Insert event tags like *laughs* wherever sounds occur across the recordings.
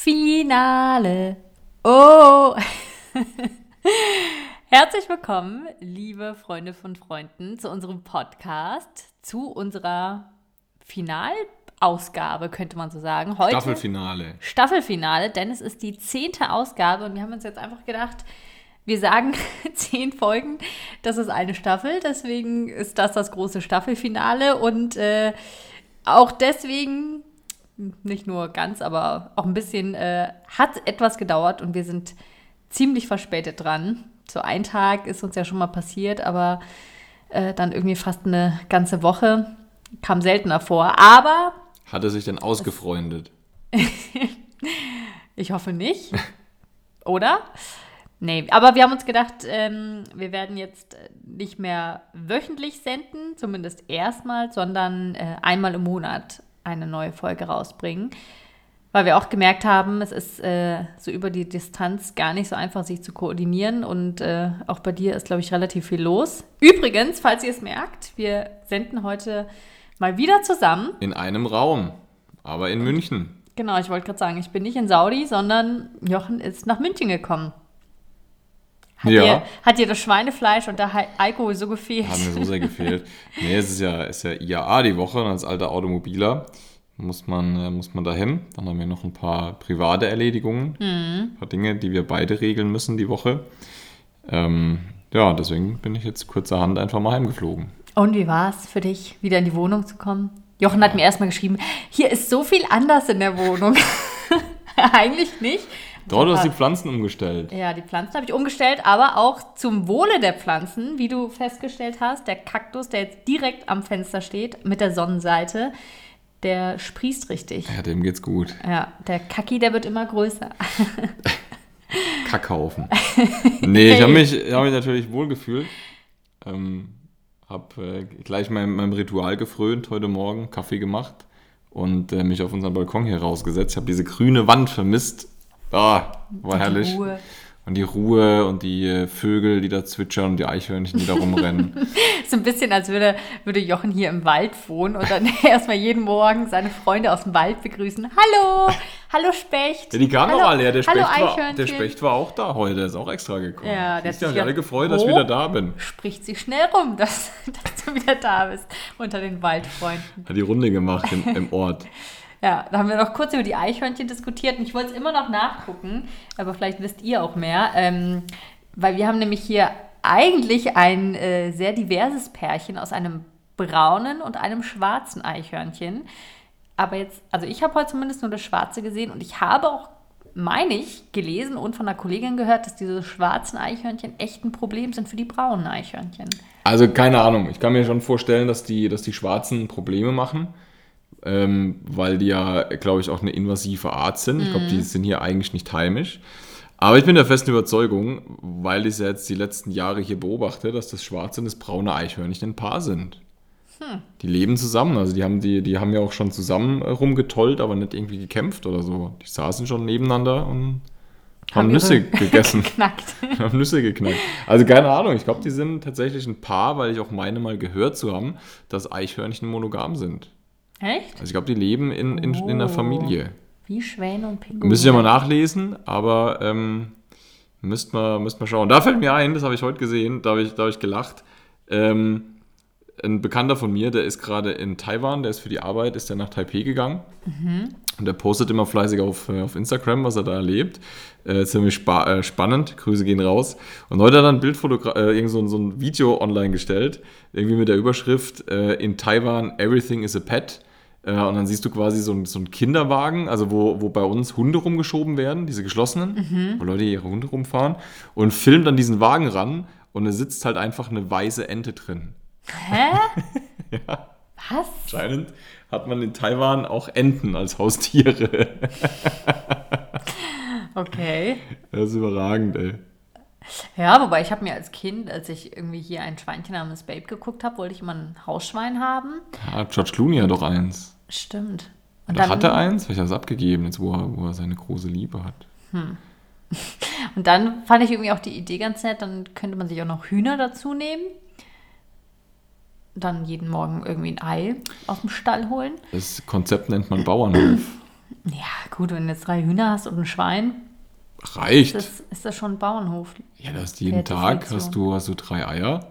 Finale. Oh. *laughs* Herzlich willkommen, liebe Freunde von Freunden, zu unserem Podcast, zu unserer Finalausgabe, könnte man so sagen. Heute Staffelfinale. Staffelfinale, denn es ist die zehnte Ausgabe und wir haben uns jetzt einfach gedacht, wir sagen *laughs* zehn Folgen, das ist eine Staffel, deswegen ist das das große Staffelfinale und äh, auch deswegen nicht nur ganz, aber auch ein bisschen, äh, hat etwas gedauert und wir sind ziemlich verspätet dran. So ein Tag ist uns ja schon mal passiert, aber äh, dann irgendwie fast eine ganze Woche kam seltener vor. Aber. Hat er sich denn ausgefreundet? *laughs* ich hoffe nicht. *laughs* Oder? Nee, aber wir haben uns gedacht, ähm, wir werden jetzt nicht mehr wöchentlich senden, zumindest erstmal, sondern äh, einmal im Monat eine neue Folge rausbringen. Weil wir auch gemerkt haben, es ist äh, so über die Distanz gar nicht so einfach, sich zu koordinieren. Und äh, auch bei dir ist, glaube ich, relativ viel los. Übrigens, falls ihr es merkt, wir senden heute mal wieder zusammen. In einem Raum, aber in München. Genau, ich wollte gerade sagen, ich bin nicht in Saudi, sondern Jochen ist nach München gekommen. Hat, ja. dir, hat dir das Schweinefleisch und der Alkohol so gefehlt? Hat mir so sehr *laughs* gefehlt. nee, es ist ja, ist ja IAA die Woche und als alter Automobiler muss man, äh, muss man dahin. Dann haben wir noch ein paar private Erledigungen, mhm. ein paar Dinge, die wir beide regeln müssen die Woche. Ähm, ja, deswegen bin ich jetzt kurzerhand einfach mal heimgeflogen. Und wie war es für dich, wieder in die Wohnung zu kommen? Jochen hat mir erstmal geschrieben, hier ist so viel anders in der Wohnung. *laughs* Eigentlich nicht. Doch, du hast die Pflanzen umgestellt. Ja, die Pflanzen habe ich umgestellt, aber auch zum Wohle der Pflanzen, wie du festgestellt hast, der Kaktus, der jetzt direkt am Fenster steht, mit der Sonnenseite, der sprießt richtig. Ja, dem geht's gut. Ja, der Kacki, der wird immer größer. *laughs* Kackhaufen. *laughs* Nee, ich habe mich, hab mich natürlich wohlgefühlt. Ähm, habe äh, gleich meinem, meinem Ritual gefrönt heute Morgen, Kaffee gemacht und äh, mich auf unseren Balkon hier rausgesetzt. Ich habe diese grüne Wand vermisst Ah, war und herrlich. Ruhe. Und die Ruhe und die äh, Vögel, die da zwitschern und die Eichhörnchen, die da rumrennen. *laughs* so ein bisschen, als würde, würde Jochen hier im Wald wohnen und dann *laughs* erstmal jeden Morgen seine Freunde aus dem Wald begrüßen. Hallo, hallo Specht. Ja, die kamen doch alle, ja, der Specht, war, der Specht war auch da heute, ist auch extra gekommen. Ja, der hat sich alle gefreut, dass ich wieder da bin. Spricht sich schnell rum, *laughs* dass, dass du wieder da bist unter den Waldfreunden. Hat die Runde gemacht im, im Ort. Ja, da haben wir noch kurz über die Eichhörnchen diskutiert und ich wollte es immer noch nachgucken, aber vielleicht wisst ihr auch mehr, ähm, weil wir haben nämlich hier eigentlich ein äh, sehr diverses Pärchen aus einem braunen und einem schwarzen Eichhörnchen. Aber jetzt, also ich habe heute zumindest nur das Schwarze gesehen und ich habe auch, meine ich, gelesen und von einer Kollegin gehört, dass diese schwarzen Eichhörnchen echt ein Problem sind für die braunen Eichhörnchen. Also keine Ahnung, ich kann mir schon vorstellen, dass die, dass die Schwarzen Probleme machen ähm, weil die ja, glaube ich, auch eine invasive Art sind. Ich glaube, die mhm. sind hier eigentlich nicht heimisch. Aber ich bin der festen Überzeugung, weil ich es ja jetzt die letzten Jahre hier beobachte, dass das schwarze und das braune Eichhörnchen ein Paar sind. Hm. Die leben zusammen, also die haben, die, die haben ja auch schon zusammen rumgetollt, aber nicht irgendwie gekämpft oder so. Die saßen schon nebeneinander und haben, haben Nüsse *laughs* gegessen. geknackt. *laughs* haben Nüsse geknackt. Also keine Ahnung, ich glaube, die sind tatsächlich ein Paar, weil ich auch meine mal gehört zu haben, dass Eichhörnchen monogam sind. Echt? Also ich glaube, die leben in, in, oh. in der Familie. Wie Schwäne und Pinguine. Müsste ich ja mal nachlesen, aber ähm, müsst mal, müsst mal schauen. Da fällt mir ein, das habe ich heute gesehen, da habe ich, hab ich gelacht. Ähm, ein Bekannter von mir, der ist gerade in Taiwan, der ist für die Arbeit, ist der nach Taipei gegangen. Mhm. Und der postet immer fleißig auf, äh, auf Instagram, was er da erlebt. Äh, ziemlich spa äh, spannend. Grüße gehen raus. Und heute hat er ein äh, irgend so, so, ein Video online gestellt, irgendwie mit der Überschrift äh, In Taiwan, everything is a pet. Äh, und dann siehst du quasi so, so einen Kinderwagen, also wo, wo bei uns Hunde rumgeschoben werden, diese geschlossenen, mhm. wo Leute ihre Hunde rumfahren und filmt dann diesen Wagen ran und da sitzt halt einfach eine weiße Ente drin. Hä? *laughs* ja. Was? Anscheinend hat man in Taiwan auch Enten als Haustiere. *laughs* okay. Das ist überragend, ey. Ja, wobei ich habe mir als Kind, als ich irgendwie hier ein Schweinchen namens Babe geguckt habe, wollte ich immer ein Hausschwein haben. Ja, George Clooney hat doch eins. Stimmt. Und Oder dann, hat er eins? Vielleicht hat er es abgegeben, jetzt wo er, wo er seine große Liebe hat. Hm. *laughs* Und dann fand ich irgendwie auch die Idee ganz nett, dann könnte man sich auch noch Hühner dazu nehmen. Dann jeden Morgen irgendwie ein Ei aus dem Stall holen. Das Konzept nennt man Bauernhof. *clears throat* Ja, Gut, wenn du jetzt drei Hühner hast und ein Schwein, Reicht. das, ist das schon ein Bauernhof. ja, du hast jeden Tag hast du, hast du drei Eier.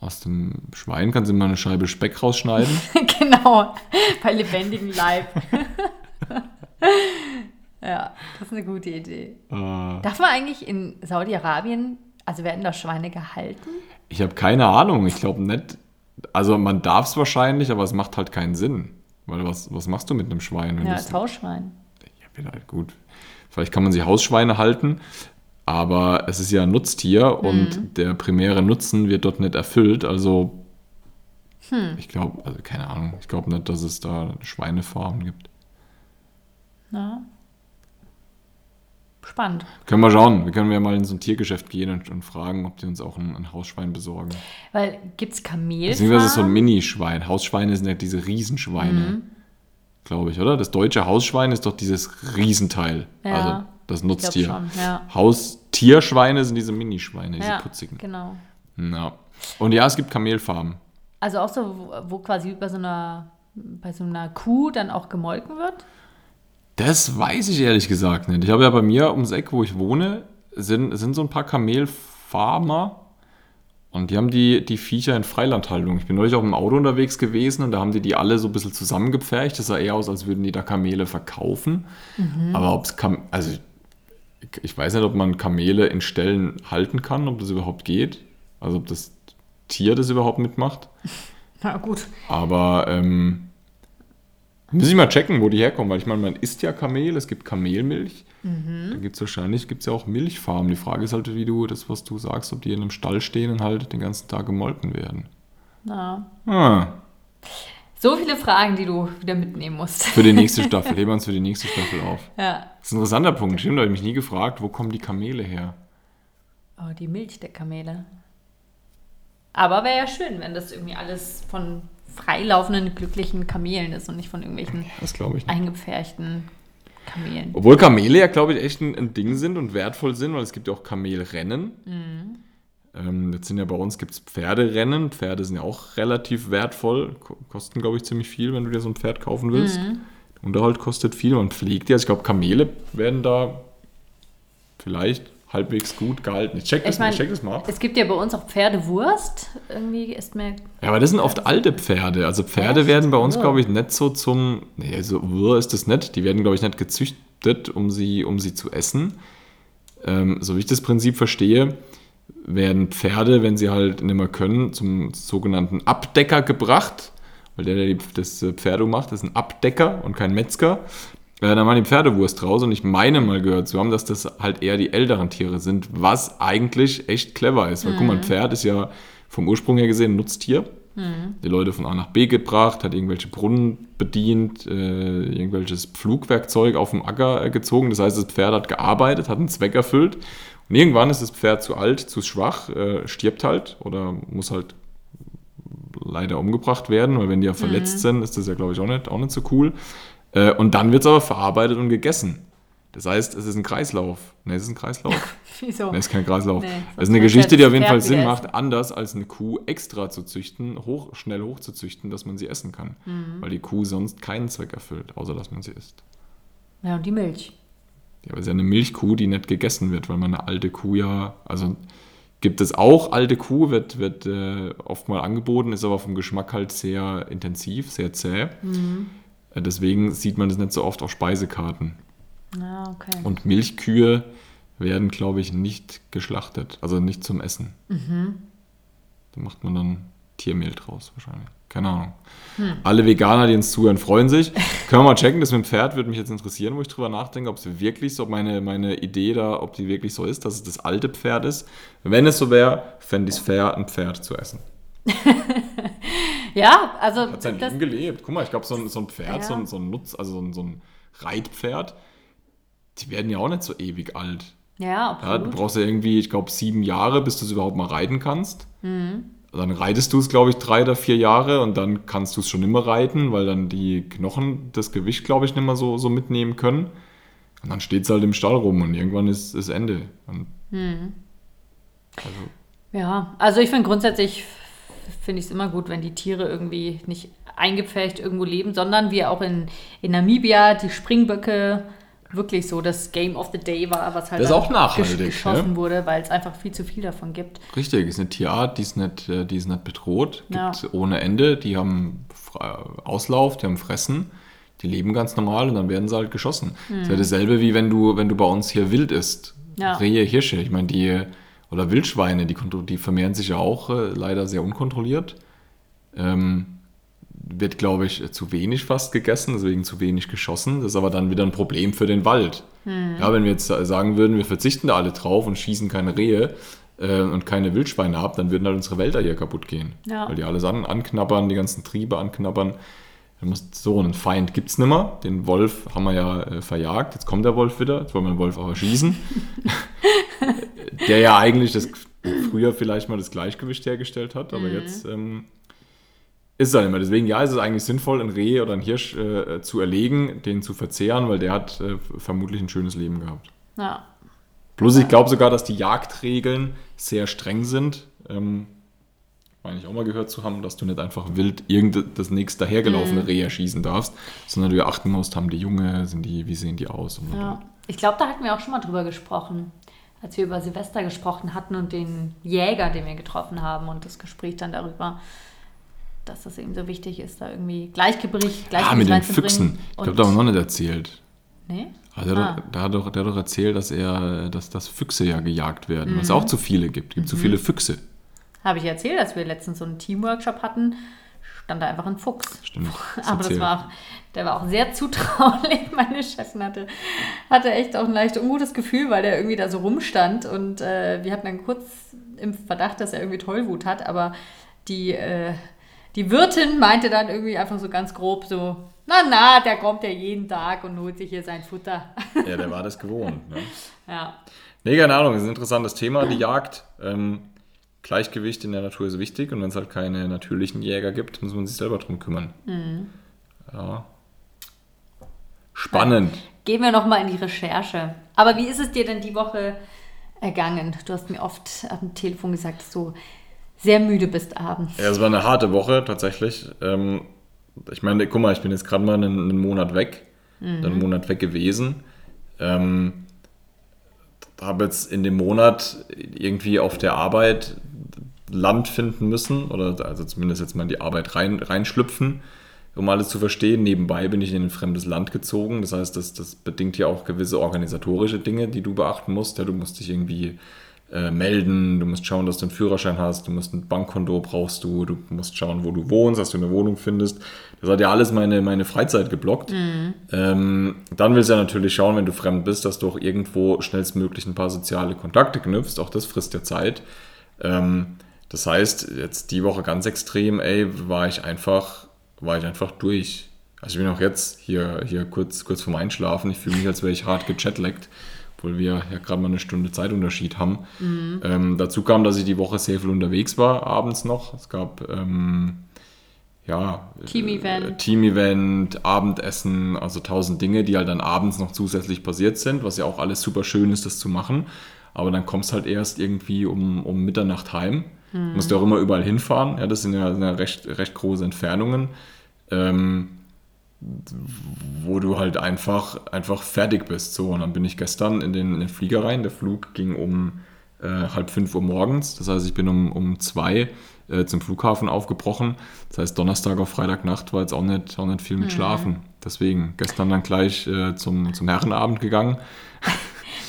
Aus dem Schwein kannst du immer eine Scheibe Speck rausschneiden. *laughs* genau, bei lebendigem Leib. *laughs* ja, das ist eine gute Idee. äh, Darf man eigentlich in Saudi-Arabien, also werden da Schweine gehalten? ich habe keine Ahnung. Ich glaube nicht. Also man darf es wahrscheinlich, aber es macht halt keinen Sinn. Weil was, was machst du mit einem Schwein? wenn Ja, als Hausschwein. Ja, vielleicht gut. Vielleicht kann man sie Hausschweine halten, aber es ist ja ein Nutztier und der primäre Nutzen wird dort nicht erfüllt. Also, ich glaube, also keine Ahnung, ich glaube nicht, dass es da Schweinefarmen gibt. Ja. Spannend. Können wir schauen. Wir können ja mal in so ein Tiergeschäft gehen und, und fragen, ob die uns auch ein, ein Hausschwein besorgen. Weil gibt es Kamelfarmen? Beziehungsweise so ein Minischwein. Hausschweine sind ja diese Riesenschweine, Mhm. glaube ich, oder? Das deutsche Hausschwein ist doch dieses Riesenteil. Ja, also das Nutztier. schon, ja. Haustierschweine sind diese Minischweine, diese ja, putzigen. genau. Ja. Und ja, es gibt Kamelfarmen. Also auch so, wo, wo quasi bei so einer bei so einer Kuh dann auch gemolken wird? Das weiß ich ehrlich gesagt nicht. Ich habe ja bei mir ums Eck, wo ich wohne, sind, sind so ein paar Kamelfarmer und die haben die, die Viecher in Freilandhaltung. Ich bin neulich auch im Auto unterwegs gewesen und da haben die die alle so ein bisschen zusammengepfercht. Das sah eher aus, als würden die da Kamele verkaufen. Aber ob es Kam also ich, ich weiß nicht, ob man Kamele in Ställen halten kann, ob das überhaupt geht. Also ob das Tier das überhaupt mitmacht. *laughs* Na gut. Aber ähm, muss ich mal checken, wo die herkommen, weil ich meine, man isst ja Kamel, es gibt Kamelmilch. Da gibt es wahrscheinlich gibt's ja auch Milchfarmen. Die Frage ist halt, wie du das, was du sagst, ob die in einem Stall stehen und halt den ganzen Tag gemolken werden. Na. Ah, So viele Fragen, die du wieder mitnehmen musst. für die nächste *laughs* Staffel. Heben wir uns für die nächste Staffel auf. ja. Das ist ein interessanter Punkt. Stimmt, da habe ich mich nie gefragt, wo kommen die Kamele her? Oh, die Milch der Kamele. Aber wäre ja schön, wenn das irgendwie alles von freilaufenden, glücklichen Kamelen ist und nicht von irgendwelchen eingepferchten Kamelen. Obwohl Kamele ja, glaube ich, echt ein, ein Ding sind und wertvoll sind, weil es gibt ja auch Kamelrennen. Ähm, jetzt sind ja bei uns gibt es Pferderennen. Pferde sind ja auch relativ wertvoll, ko- kosten, glaube ich, ziemlich viel, wenn du dir so ein Pferd kaufen willst. Unterhalt kostet viel, man pflegt die. Also ich glaube, Kamele werden da vielleicht halbwegs gut gehalten. Ich check das, Ich mein, ich check das mal ab. Es gibt ja bei uns auch Pferdewurst. Irgendwie ist mir. Ja, aber das sind oft alte Pferde. Also Pferde Echt? werden bei uns, Oh. glaube ich, nicht so zum. Nee, so ist das nicht. Die werden, glaube ich, nicht gezüchtet, um sie, um sie zu essen. Ähm, so wie ich das Prinzip verstehe, werden Pferde, wenn sie halt nicht mehr können, zum sogenannten Abdecker gebracht. Weil der, der das äh, Pferdung macht, ist ein Abdecker und kein Metzger. Äh, dann machen die Pferdewurst raus und ich meine mal gehört zu haben, dass das halt eher die älteren Tiere sind, was eigentlich echt clever ist. Weil guck mal, ein Pferd ist ja vom Ursprung her gesehen ein Nutztier. Die Leute von A nach B gebracht, hat irgendwelche Brunnen bedient, äh, irgendwelches Pflugwerkzeug auf dem Acker äh, gezogen. Das heißt, das Pferd hat gearbeitet, hat einen Zweck erfüllt. Und irgendwann ist das Pferd zu alt, zu schwach, äh, stirbt halt oder muss halt leider umgebracht werden, weil wenn die ja verletzt sind, ist das ja, glaube ich, auch nicht, auch nicht so cool. Äh, und dann wird es aber verarbeitet und gegessen. Das heißt, es ist ein Kreislauf. Ne, es ist ein Kreislauf. *laughs* Wieso? Ne, ist kein Kreislauf. Nee, das ist eine Geschichte, ja die auf jeden Fall Sinn macht, anders als eine Kuh extra zu züchten, hoch, schnell hochzuzüchten, dass man sie essen kann. Mhm. Weil die Kuh sonst keinen Zweck erfüllt, außer dass man sie isst. Ja, und die Milch. Ja, aber es ist ja eine Milchkuh, die nicht gegessen wird, weil man eine alte Kuh ja, also gibt es auch, alte Kuh wird, wird äh, oft mal angeboten, ist aber vom Geschmack halt sehr intensiv, sehr zäh. Äh, deswegen sieht man das nicht so oft auf Speisekarten. Ja, okay. Und Milchkühe werden, glaube ich, nicht geschlachtet, also nicht zum Essen. Da macht man dann Tiermehl draus wahrscheinlich. Keine Ahnung. Alle Veganer, die uns zuhören, freuen sich. *laughs* Können wir mal checken, das mit dem Pferd würde mich jetzt interessieren, wo ich drüber nachdenke, ob es wirklich so, ob meine, meine Idee da, ob die wirklich so ist, dass es das alte Pferd ist. Wenn es so wäre, fände ich es fair, ein Pferd zu essen. *laughs* Ja, also Hat sein Leben gelebt. Guck mal, ich glaube, so ein, so ein Pferd, Ja. so, ein, so ein Nutz, also so ein, so ein Reitpferd, die werden ja auch nicht so ewig alt. ja, Ja, du absolut. brauchst ja irgendwie, ich glaube, sieben Jahre, bis du es überhaupt mal reiten kannst. Mhm. Dann reitest du es, glaube ich, drei oder vier Jahre und dann kannst du es schon immer reiten, weil dann die Knochen das Gewicht, glaube ich, nicht mehr so, so mitnehmen können. Und dann steht es halt im Stall rum und irgendwann ist, ist Ende. Und Mhm. also, Ja, also ich finde grundsätzlich finde ich es immer gut, wenn die Tiere irgendwie nicht eingepfercht irgendwo leben, sondern wie auch in, in Namibia die Springböcke wirklich so das Game of the Day war, was halt Das auch nachhaltig, geschossen ne? wurde, weil es einfach viel zu viel davon gibt. Richtig, ist eine Tierart, die ist nicht, äh, die ist nicht bedroht, gibt Ja. ohne Ende, die haben Fre- Auslauf, die haben Fressen, die leben ganz normal und dann werden sie halt geschossen. Das ist ja dasselbe wie wenn du, wenn du bei uns hier wild isst. Ja. Rehe, Hirsche, ich meine, die, oder Wildschweine, die, die vermehren sich ja auch äh, leider sehr unkontrolliert. Ähm, wird, glaube ich, zu wenig fast gegessen, deswegen zu wenig geschossen. Das ist aber dann wieder ein Problem für den Wald. Hm. Ja, wenn wir jetzt sagen würden, wir verzichten da alle drauf und schießen keine Rehe äh, und keine Wildschweine ab, dann würden halt unsere Wälder hier kaputt gehen. Ja. Weil die alles an, anknabbern, die ganzen Triebe anknabbern. So einen Feind gibt es nimmer. Den Wolf haben wir ja äh, verjagt. Jetzt kommt der Wolf wieder. Jetzt wollen wir den Wolf aber schießen. *laughs* *laughs* der ja eigentlich das früher vielleicht mal das Gleichgewicht hergestellt hat, aber jetzt ähm, ist es dann immer. Deswegen, ja, ist es eigentlich sinnvoll, ein Reh oder ein Hirsch äh, zu erlegen, den zu verzehren, weil der hat äh, vermutlich ein schönes Leben gehabt. Ja. Plus, ich glaube sogar, dass die Jagdregeln sehr streng sind. Ähm, meine ich auch mal gehört zu haben, dass du nicht einfach wild irgend das nächste dahergelaufene Reh erschießen darfst, sondern du achten musst, haben die Junge, sind die, wie sehen die aus? Ja. Ich glaube, da hatten wir auch schon mal drüber gesprochen, als wir über Silvester gesprochen hatten und den Jäger, den wir getroffen haben und das Gespräch dann darüber, dass das eben so wichtig ist, da irgendwie Gleichgewicht, Gleichgewicht Ah, mit den. Füchsen. Ich glaube, da haben wir noch nicht erzählt. Nee? Also Ah. hat doch, der, hat doch, der hat doch erzählt, dass er, dass, dass Füchse ja gejagt werden, was es auch zu viele gibt. Es gibt zu viele Füchse. Habe ich erzählt, dass wir letztens so einen Teamworkshop hatten, stand da einfach ein Fuchs. Stimmt. hast *laughs* Aber das war auch, der war auch sehr zutraulich. *laughs* Meine Chefin hatte, hatte echt auch ein leicht ungutes Gefühl, weil der irgendwie da so rumstand und äh, wir hatten dann kurz im Verdacht, dass er irgendwie Tollwut hat, aber die, äh, die Wirtin meinte dann irgendwie einfach so ganz grob so, na na, der kommt ja jeden Tag und holt sich hier sein Futter. Ja, der war das gewohnt. Ne? *laughs* ja. Nee, keine Ahnung, das ist ein interessantes Thema, die Jagd. Ähm, Gleichgewicht in der Natur ist wichtig und wenn es halt keine natürlichen Jäger gibt, muss man sich selber drum kümmern. Ja. Spannend. Gehen wir nochmal in die Recherche. Aber wie ist es dir denn die Woche ergangen? Du hast mir oft am Telefon gesagt, dass du sehr müde bist abends. Ja, es war eine harte Woche tatsächlich. Ähm, ich meine, guck mal, ich bin jetzt gerade mal einen, Monat weg, einen Monat weg gewesen. Ähm, habe jetzt in dem Monat irgendwie auf der Arbeit Land finden müssen oder also zumindest jetzt mal in die Arbeit rein, reinschlüpfen, um alles zu verstehen. Nebenbei bin ich in ein fremdes Land gezogen. Das heißt, das, das bedingt ja auch gewisse organisatorische Dinge, die du beachten musst. Ja, du musst dich irgendwie äh, melden, du musst schauen, dass du einen Führerschein hast, du musst ein Bankkonto brauchst du, du musst schauen, wo du wohnst, dass du eine Wohnung findest. Das hat ja alles meine, meine Freizeit geblockt. Ähm, dann willst du ja natürlich schauen, wenn du fremd bist, dass du auch irgendwo schnellstmöglich ein paar soziale Kontakte knüpfst. Auch das frisst ja Zeit. Ähm, das heißt, jetzt die Woche ganz extrem, ey, war ich einfach, war ich einfach durch. Also ich bin auch jetzt hier, hier kurz, kurz vorm Einschlafen. Ich fühle mich, als wäre ich hart gechatlaggt, obwohl wir ja gerade mal eine Stunde Zeitunterschied haben. Ähm, dazu kam, dass ich die Woche sehr viel unterwegs war, abends noch. Es gab ähm, ja, Team-Event. äh, Team-Event, Abendessen, also tausend Dinge, die halt dann abends noch zusätzlich passiert sind, was ja auch alles super schön ist, das zu machen. Aber dann kommst halt erst irgendwie um, um Mitternacht heim. Mhm. Musst ja auch immer überall hinfahren. Ja, das sind ja, sind ja recht, recht große Entfernungen. Ähm, wo du halt einfach, einfach fertig bist. So, und dann bin ich gestern in den, in den Flieger rein. Der Flug ging um äh, halb fünf Uhr morgens. Das heißt, ich bin um, um zwei äh, zum Flughafen aufgebrochen. Das heißt, Donnerstag auf Freitagnacht war jetzt auch nicht, auch nicht viel mit Schlafen. Deswegen gestern dann gleich äh, zum, zum Herrenabend gegangen. *laughs*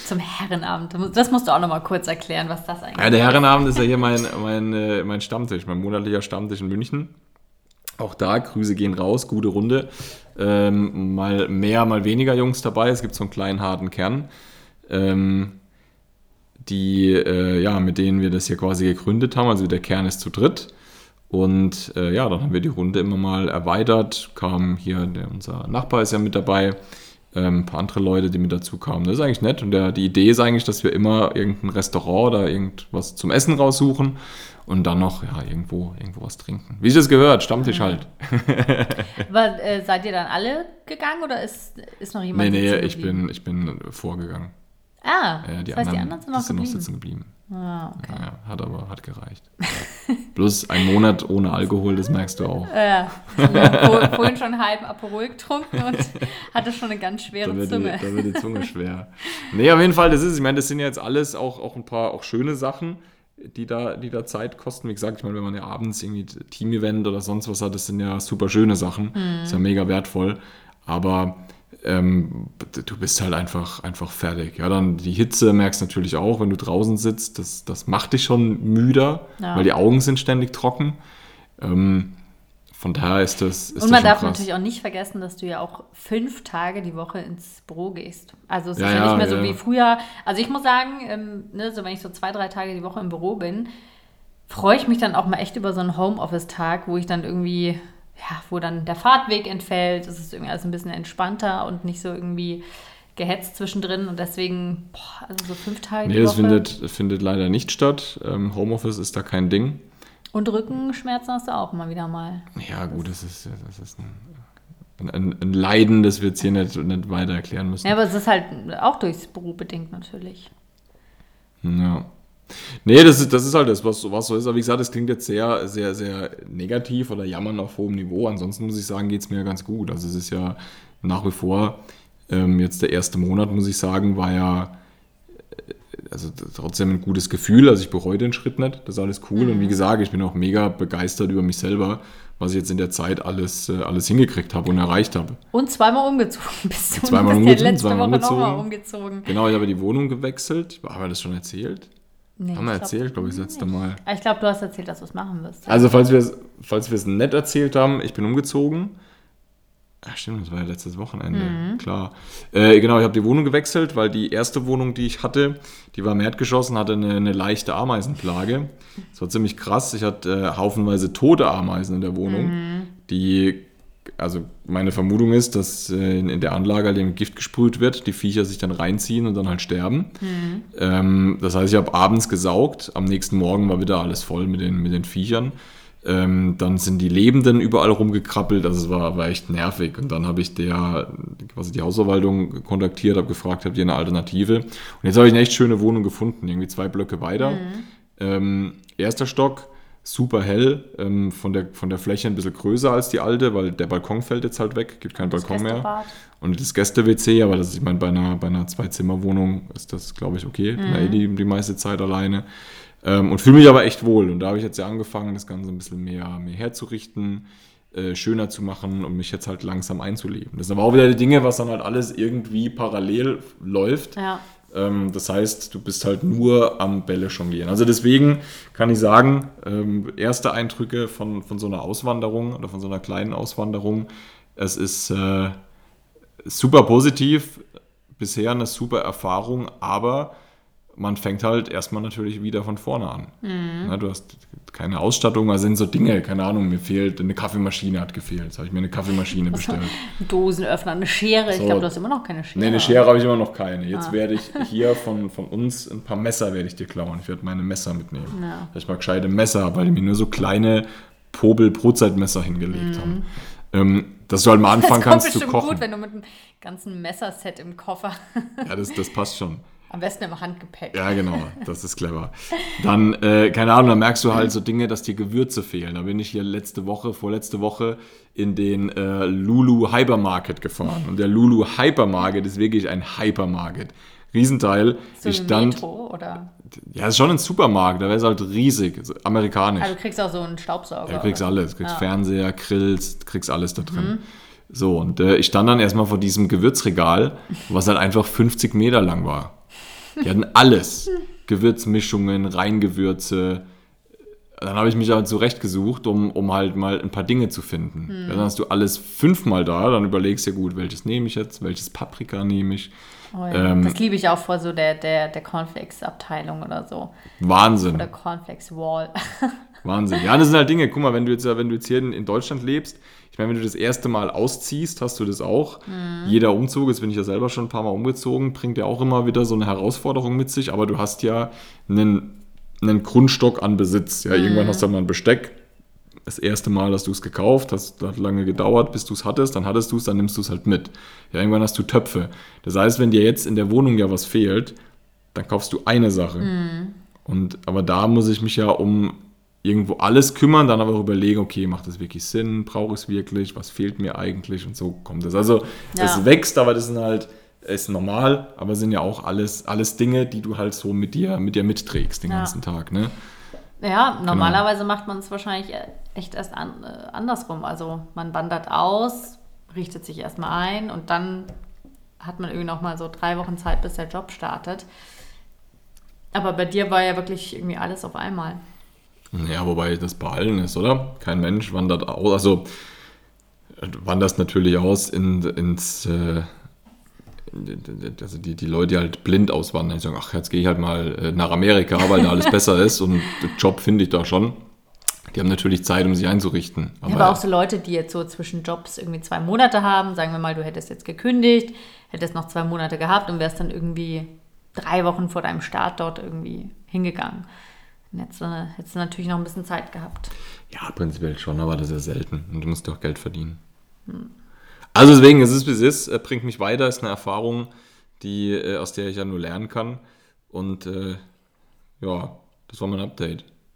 Zum Herrenabend. Das musst du auch nochmal kurz erklären, was das eigentlich Ja, der Herrenabend ist ja hier mein, mein, äh, mein Stammtisch, mein monatlicher Stammtisch in München. Auch da, Grüße gehen raus, gute Runde. Ähm, mal mehr, mal weniger Jungs dabei. Es gibt so einen kleinen harten Kern, ähm, die, äh, ja, mit denen wir das hier quasi gegründet haben. Also der Kern ist zu dritt. Und äh, ja, dann haben wir die Runde immer mal erweitert. Kam hier, der, unser Nachbar ist ja mit dabei. Ähm, ein paar andere Leute, die mit dazu kamen. Das ist eigentlich nett. Und der, die Idee ist eigentlich, dass wir immer irgendein Restaurant oder irgendwas zum Essen raussuchen und dann noch ja, irgendwo, irgendwo was trinken. Wie es das gehört, Stammtisch halt. *laughs* *laughs* Aber, äh, seid ihr dann alle gegangen oder ist, ist noch Nee, jemand nee, sitzen ich bin, ich bin vorgegangen. Ah, Ja, die das heißt, anderen, die anderen sind noch sind noch sitzen geblieben. Ah, okay. Ja, hat aber hat gereicht. *laughs* Bloß ein Monat ohne Alkohol, das merkst du auch. Ja, vor- vorhin schon halben Aperol getrunken und *laughs* hatte schon eine ganz schwere Da wird, die, Zunge. da wird die Zunge schwer. Nee, auf jeden Fall, das ist, ich meine, das sind ja jetzt alles auch, auch ein paar auch schöne Sachen, die da, die da Zeit kosten. Wie gesagt, ich meine, wenn man ja abends irgendwie Team-Event oder sonst was hat, das sind ja super schöne Sachen. Mhm. Ist ja mega wertvoll. Aber ähm, du bist halt einfach, einfach fertig. Ja, dann die Hitze merkst du natürlich auch, wenn du draußen sitzt. Das, das macht dich schon müder, Ja. weil die Augen sind ständig trocken. Ähm, von daher ist das. Ist Und das man schon darf krass. natürlich auch nicht vergessen, dass du ja auch fünf Tage die Woche ins Büro gehst. Also es Ja, ist ja, nicht mehr so wie früher. Also ich muss sagen, ähm, ne, so wenn ich so zwei, drei Tage die Woche im Büro bin, freue ich mich dann auch mal echt über so einen Homeoffice-Tag, wo ich dann irgendwie, ja, wo dann der Fahrtweg entfällt. Es ist irgendwie alles ein bisschen entspannter und nicht so irgendwie gehetzt zwischendrin. Und deswegen, boah, also so fünf Tage Nee, das findet, findet leider nicht statt. Ähm, Homeoffice ist da kein Ding. Und Rückenschmerzen hast du auch immer wieder mal. Ja, gut, das ist, das ist ein, ein, ein Leiden, das wir jetzt hier nicht, nicht weiter erklären müssen. Ja, aber es ist halt auch durchs Büro bedingt natürlich. Ja. Nee, das ist, das ist halt das, was, was so ist. Aber wie gesagt, das klingt jetzt sehr, sehr, sehr negativ oder jammern auf hohem Niveau. Ansonsten muss ich sagen, geht es mir ganz gut. Also es ist ja nach wie vor, ähm, jetzt der erste Monat, muss ich sagen, war ja äh, also trotzdem ein gutes Gefühl. Also ich bereue den Schritt nicht. Das ist alles cool. Und wie gesagt, ich bin auch mega begeistert über mich selber, was ich jetzt in der Zeit alles, äh, alles hingekriegt habe und erreicht habe. Und zweimal umgezogen *laughs* bist du. Zweimal umgezogen, letzte zweimal Woche nochmal umgezogen. umgezogen. Genau, ich habe die Wohnung gewechselt. Haben wir das schon erzählt? Nee, Haben wir glaub- erzählt, glaube ich, das letzte Mal. Ah, Ich glaube, du hast erzählt, dass du es machen wirst. Also, falls wir es falls nicht erzählt haben, ich bin umgezogen. Ach, stimmt, das war ja letztes Wochenende, klar. Äh, genau, ich habe die Wohnung gewechselt, weil die erste Wohnung, die ich hatte, die war im Erdgeschoss und hatte eine, eine leichte Ameisenplage. Das war ziemlich krass. Ich hatte äh, haufenweise tote Ameisen in der Wohnung, die, also meine Vermutung ist, dass äh, in, der Anlage halt eben Gift gesprüht wird, die Viecher sich dann reinziehen und dann halt sterben. Ähm, das heißt, ich habe abends gesaugt, am nächsten Morgen war wieder alles voll mit den, mit den Viechern. Ähm, dann sind die Lebenden überall rumgekrabbelt, also es war, war echt nervig. Und dann habe ich der, quasi die Hausverwaltung kontaktiert, habe gefragt, habt ihr eine Alternative? Und jetzt habe ich eine echt schöne Wohnung gefunden, irgendwie zwei Blöcke weiter. Ähm, erster Stock, super hell, ähm, von, der, von der Fläche ein bisschen größer als die alte, weil der Balkon fällt jetzt halt weg, gibt keinen Das Balkon mehr. Und das Gäste-WC, aber das ist, ich meine, bei einer, bei einer Zwei-Zimmer-Wohnung ist das, glaube ich, okay. Bin ja eh die, die meiste Zeit alleine. Ähm, und fühle mich aber echt wohl. Und da habe ich jetzt ja angefangen, das Ganze ein bisschen mehr, mehr herzurichten, äh, schöner zu machen und mich jetzt halt langsam einzuleben. Das sind aber auch wieder die Dinge, was dann halt alles irgendwie parallel läuft. Ja. Ähm, das heißt, du bist halt nur am Bälle jonglieren. Also deswegen kann ich sagen, ähm, erste Eindrücke von, von so einer Auswanderung oder von so einer kleinen Auswanderung, es ist äh, super positiv, bisher eine super Erfahrung, aber man fängt halt erstmal natürlich wieder von vorne an. Ja, du hast keine Ausstattung, also sind so Dinge, keine Ahnung, mir fehlt, eine Kaffeemaschine hat gefehlt. Jetzt habe ich mir eine Kaffeemaschine bestellt. Dosenöffner, eine Schere. Ich So. glaube, du hast immer noch keine Schere. Nee, eine Schere habe ich immer noch keine. Jetzt werde ich *laughs* hier von, von uns ein paar Messer werde ich dir klauen. Ich werde meine Messer mitnehmen. Ja. Dass ich mal gescheite Messer weil die mir nur so kleine Popel-Brotzeitmesser hingelegt haben. Ähm, dass du halt mal Mhm. Das anfangen kommt kannst zu bestimmt kochen. gut, wenn du mit einem ganzen Messerset im Koffer, Ja, das, das passt schon. Am besten im Handgepäck. Ja, genau, das ist clever. Dann, äh, keine Ahnung, dann merkst du halt so Dinge, dass dir Gewürze fehlen. Da bin ich hier letzte Woche, vorletzte Woche in den äh, Lulu Hypermarket gefahren. Und der Lulu Hypermarket ist wirklich ein Hypermarket. Riesenteil. So ich stand, Metro oder. ja, ist schon ein Supermarkt, da wäre es halt riesig, amerikanisch. Also du kriegst auch so einen Staubsauger. Ja, du kriegst oder? alles, du kriegst Ja. Fernseher, Grills, du kriegst alles da drin. So, und äh, ich stand dann erstmal vor diesem Gewürzregal, was halt einfach 50 Meter lang war. Die hatten alles. Gewürzmischungen, Reingewürze. Dann habe ich mich halt zurechtgesucht, um, um halt mal ein paar Dinge zu finden. Dann hast du alles fünfmal da, dann überlegst du ja gut, welches nehme ich jetzt, welches Paprika nehme ich. Oh ja. Ähm, das liebe ich auch vor so der, der, der Cornflakes-Abteilung oder so. Wahnsinn. Oder Cornflakes-Wall. *laughs* Wahnsinn. Ja, das sind halt Dinge. Guck mal, wenn du jetzt, wenn du jetzt hier in, in Deutschland lebst, ich meine, wenn du das erste Mal ausziehst, hast du das auch. Jeder Umzug, jetzt bin ich ja selber schon ein paar Mal umgezogen, bringt ja auch immer wieder so eine Herausforderung mit sich, aber du hast ja einen, einen Grundstock an Besitz. Ja, irgendwann hast du mal ein Besteck. Das erste Mal hast du es gekauft, das hat lange gedauert, bis du es hattest, dann hattest du es, dann nimmst du es halt mit. Ja, irgendwann hast du Töpfe. Das heißt, wenn dir jetzt in der Wohnung ja was fehlt, dann kaufst du eine Sache. Und, aber da muss ich mich ja um irgendwo alles kümmern, dann aber auch überlegen, okay, macht das wirklich Sinn, brauche ich es wirklich, was fehlt mir eigentlich und so kommt es. Also Ja. es wächst, aber das sind halt, ist normal, aber sind ja auch alles, alles Dinge, die du halt so mit dir, mit dir mitträgst den Ja. ganzen Tag, ne? Ja, normalerweise macht man es wahrscheinlich echt erst an, äh, andersrum. Also man wandert aus, richtet sich erstmal ein und dann hat man irgendwie noch mal so drei Wochen Zeit, bis der Job startet. Aber bei dir war ja wirklich irgendwie alles auf einmal. Ja, wobei das bei allen ist, oder? Kein Mensch wandert aus, also du wanderst natürlich aus in, ins, äh, also die, die Leute, die halt blind auswandern, die sagen, ach, jetzt gehe ich halt mal äh, nach Amerika, weil da alles *laughs* besser ist und den Job finde ich da schon. Die haben natürlich Zeit, um sich einzurichten. Aber, aber auch so Leute, die jetzt so zwischen Jobs irgendwie zwei Monate haben, sagen wir mal, du hättest jetzt gekündigt, hättest noch zwei Monate gehabt und wärst dann irgendwie drei Wochen vor deinem Start dort irgendwie hingegangen. Jetzt hättest du natürlich noch ein bisschen Zeit gehabt. Ja, prinzipiell schon, aber das ist ja selten. Und du musst ja auch Geld verdienen. Also deswegen, es ist wie es ist, äh, bringt mich weiter, ist eine Erfahrung, die, äh, aus der ich ja nur lernen kann. Und äh, ja, das war mein Update. *laughs*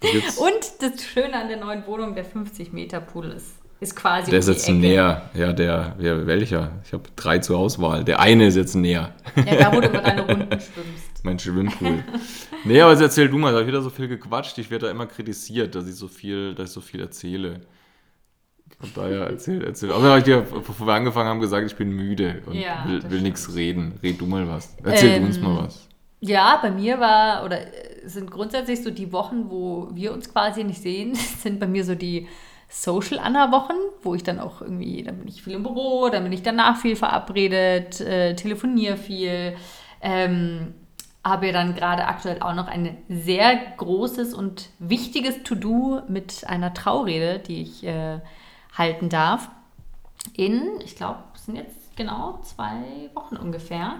Und das Schöne an der neuen Wohnung, der 50-Meter-Pool ist, ist quasi Der ist um jetzt Ecke. näher. Ja, der, wer, welcher? Ich habe drei zur Auswahl. Der eine ist jetzt näher. Ja, da wo du immer deine Runden *laughs* schwimmst. Mein Schwimmpool. nee, aber jetzt erzähl du mal, da habe ich wieder so viel gequatscht. Ich werde da immer kritisiert, dass ich so viel, dass ich so viel erzähle. Von daher erzähl, erzähl. Außerdem habe ich dir, bevor wir angefangen haben, gesagt, ich bin müde und Ja, will, will nichts reden. Red du mal was. Erzähl Ähm, du uns mal was. Ja, bei mir war, oder äh, sind grundsätzlich so die Wochen, wo wir uns quasi nicht sehen, *laughs* sind bei mir so die Social-Anna-Wochen, wo ich dann auch irgendwie, dann bin ich viel im Büro, dann bin ich danach viel verabredet, äh, telefoniere viel. Ähm, habe dann gerade aktuell auch noch ein sehr großes und wichtiges To-Do mit einer Traurede, die ich äh, halten darf. In, ich glaube, es sind jetzt genau zwei Wochen ungefähr.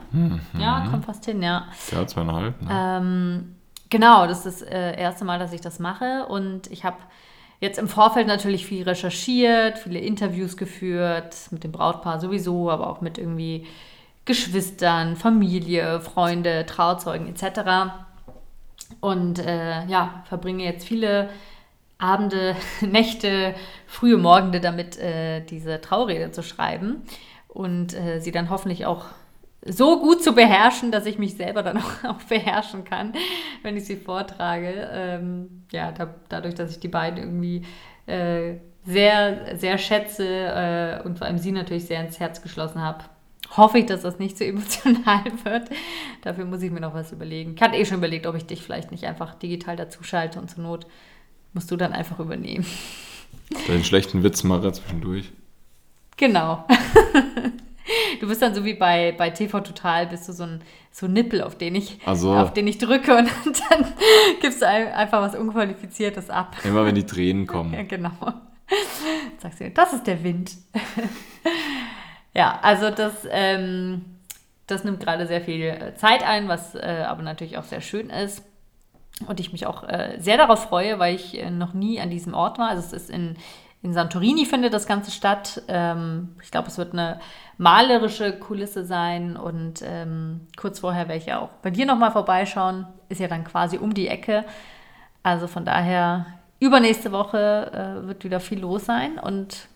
Ja, kommt fast hin, ja. Ja, zweieinhalb. Ne? Ähm, genau, das ist das äh, erste Mal, dass ich das mache. Und ich habe jetzt im Vorfeld natürlich viel recherchiert, viele Interviews geführt, mit dem Brautpaar sowieso, aber auch mit irgendwie Geschwistern, Familie, Freunde, Trauzeugen etc. Und äh, ja, verbringe jetzt viele Abende, *laughs* Nächte, frühe Morgende damit, äh, diese Traurede zu schreiben und äh, sie dann hoffentlich auch so gut zu beherrschen, dass ich mich selber dann *laughs* auch, auch beherrschen kann, wenn ich sie vortrage. Ähm, ja, da, dadurch, dass ich die beiden irgendwie äh, sehr, sehr schätze äh, und vor allem sie natürlich sehr ins Herz geschlossen habe, hoffe ich, dass das nicht so *laughs* emotional wird. Dafür muss ich mir noch was überlegen. Ich hatte eh schon überlegt, ob ich dich vielleicht nicht einfach digital dazuschalte und zur Not musst du dann einfach übernehmen. Den schlechten Witzmacher zwischendurch. Genau. *laughs* Du bist dann so wie bei, bei TV Total, bist du so ein so ein Nippel, auf den ich, Also- auf den ich drücke und *laughs* dann gibst du ein- einfach was Unqualifiziertes ab. Immer wenn die Tränen *laughs* Ja, kommen. genau. Sagst du, das ist der Wind. *laughs* ja, also das, ähm, das nimmt gerade sehr viel äh, Zeit ein, was äh, aber natürlich auch sehr schön ist. Und ich mich auch äh, sehr darauf freue, weil ich äh, noch nie an diesem Ort war. Also es ist in, in Santorini findet das Ganze statt. Ähm, ich glaube, es wird eine malerische Kulisse sein. Und ähm, kurz vorher werde ich ja auch bei dir nochmal vorbeischauen. Ist ja dann quasi um die Ecke. Also von daher, übernächste Woche äh, wird wieder viel los sein. Und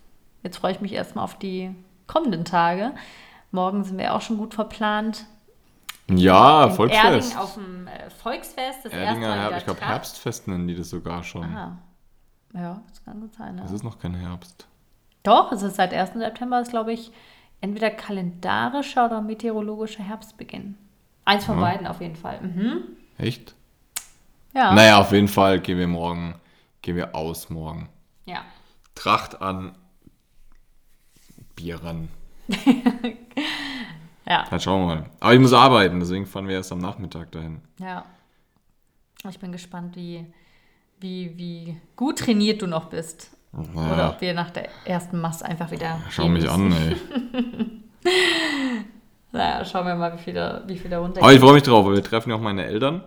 jetzt freue ich mich erstmal auf die kommenden Tage. Morgen sind wir auch schon gut verplant. Ja, In Volksfest. Erding auf dem äh, Volksfest. Das erste Erdinger, Mal Herb- wieder ich glaube. Herbstfest nennen die das sogar schon. Ah. Ja, das kann gut sein. Es Ja. ist noch kein Herbst. Doch, es ist seit 1. September, ist glaube ich entweder kalendarischer oder meteorologischer Herbstbeginn. Eins von Ja. beiden auf jeden Fall. Mhm. Echt? Ja. Naja, auf jeden Fall gehen wir morgen, gehen wir aus morgen. ja. Tracht an, Bier ran. *laughs* Ja. Halt schauen wir mal. Aber ich muss arbeiten, deswegen fahren wir erst am Nachmittag dahin. Ja. Ich bin gespannt, wie, wie, wie gut trainiert du noch bist. Oder Naja, ob wir nach der ersten Mast einfach wieder. schau mich müssen. an, ey. *laughs* Naja, schauen wir mal, wie viel da, wie viel da runtergeht. Aber ich freue mich drauf, weil wir treffen ja auch meine Eltern.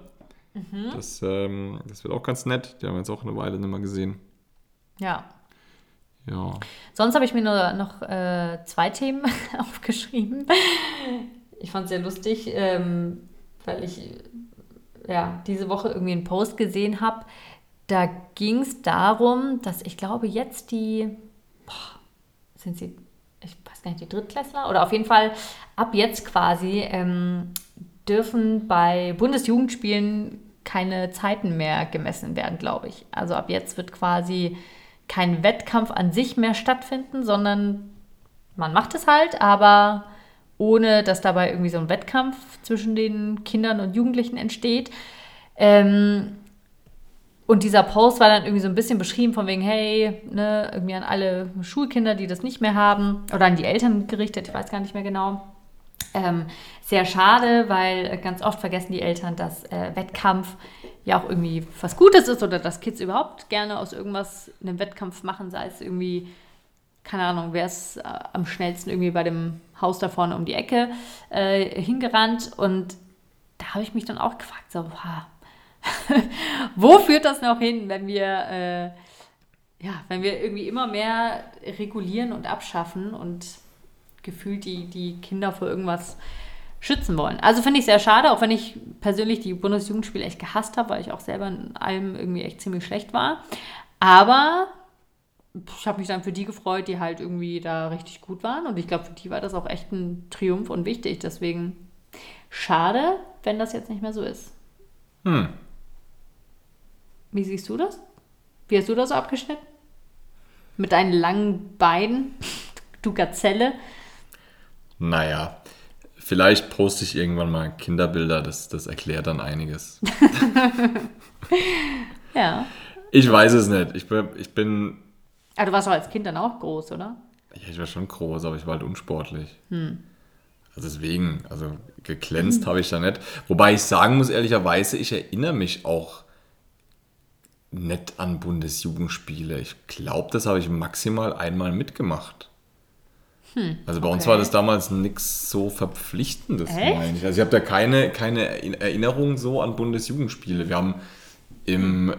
Mhm. Das, ähm, das wird auch ganz nett. Die haben wir jetzt auch eine Weile nicht mehr gesehen. Ja. Ja. Sonst habe ich mir nur noch äh, zwei Themen *laughs* aufgeschrieben. Ich fand es sehr lustig. Ähm, weil ich ja, diese Woche irgendwie einen Post gesehen habe. Da ging es darum, dass ich glaube, jetzt die, boah, sind sie, ich weiß gar nicht, die Drittklässler oder auf jeden Fall ab jetzt quasi ähm, dürfen bei Bundesjugendspielen keine Zeiten mehr gemessen werden, glaube ich. Also ab jetzt wird quasi kein Wettkampf an sich mehr stattfinden, sondern man macht es halt, aber ohne dass dabei irgendwie so ein Wettkampf zwischen den Kindern und Jugendlichen entsteht. Ähm, und dieser Post war dann irgendwie so ein bisschen beschrieben von wegen, hey, ne, irgendwie an alle Schulkinder, die das nicht mehr haben, oder an die Eltern gerichtet, ich weiß gar nicht mehr genau. Ähm, sehr schade, weil ganz oft vergessen die Eltern, dass äh, Wettkampf ja auch irgendwie was Gutes ist oder dass Kids überhaupt gerne aus irgendwas einen Wettkampf machen, sei es irgendwie keine Ahnung, wer ist äh, am schnellsten irgendwie bei dem Haus da vorne um die Ecke äh, hingerannt. Und da habe ich mich dann auch gefragt, so, wow, wo führt das noch hin, wenn wir, äh, ja, wenn wir irgendwie immer mehr regulieren und abschaffen und gefühlt die, die Kinder vor irgendwas schützen wollen. Also finde ich sehr schade, auch wenn ich persönlich die Bundesjugendspiele echt gehasst habe, weil ich auch selber in allem irgendwie echt ziemlich schlecht war. Aber ich habe mich dann für die gefreut, die halt irgendwie da richtig gut waren. Und ich glaube, für die war das auch echt ein Triumph und wichtig. Deswegen schade, wenn das jetzt nicht mehr so ist. Hm. Wie siehst du das? Wie hast du das abgeschnitten? Mit deinen langen Beinen, *laughs* du Gazelle. Naja, vielleicht poste ich irgendwann mal Kinderbilder, das, das erklärt dann einiges. *laughs* ja. Ich weiß es nicht. Ich bin, ich bin aber du warst auch als Kind dann auch groß, oder? Ja, ich war schon groß, aber ich war halt unsportlich. Hm. Also deswegen, also geglänzt hm. habe ich da nicht. Wobei ich sagen muss, ehrlicherweise, ich erinnere mich auch nicht an Bundesjugendspiele. Ich glaube, das habe ich maximal einmal mitgemacht. Hm, also bei okay. uns war das damals nichts so Verpflichtendes, meine ich. Also ich habe da keine, keine Erinnerung so an Bundesjugendspiele. Wir haben im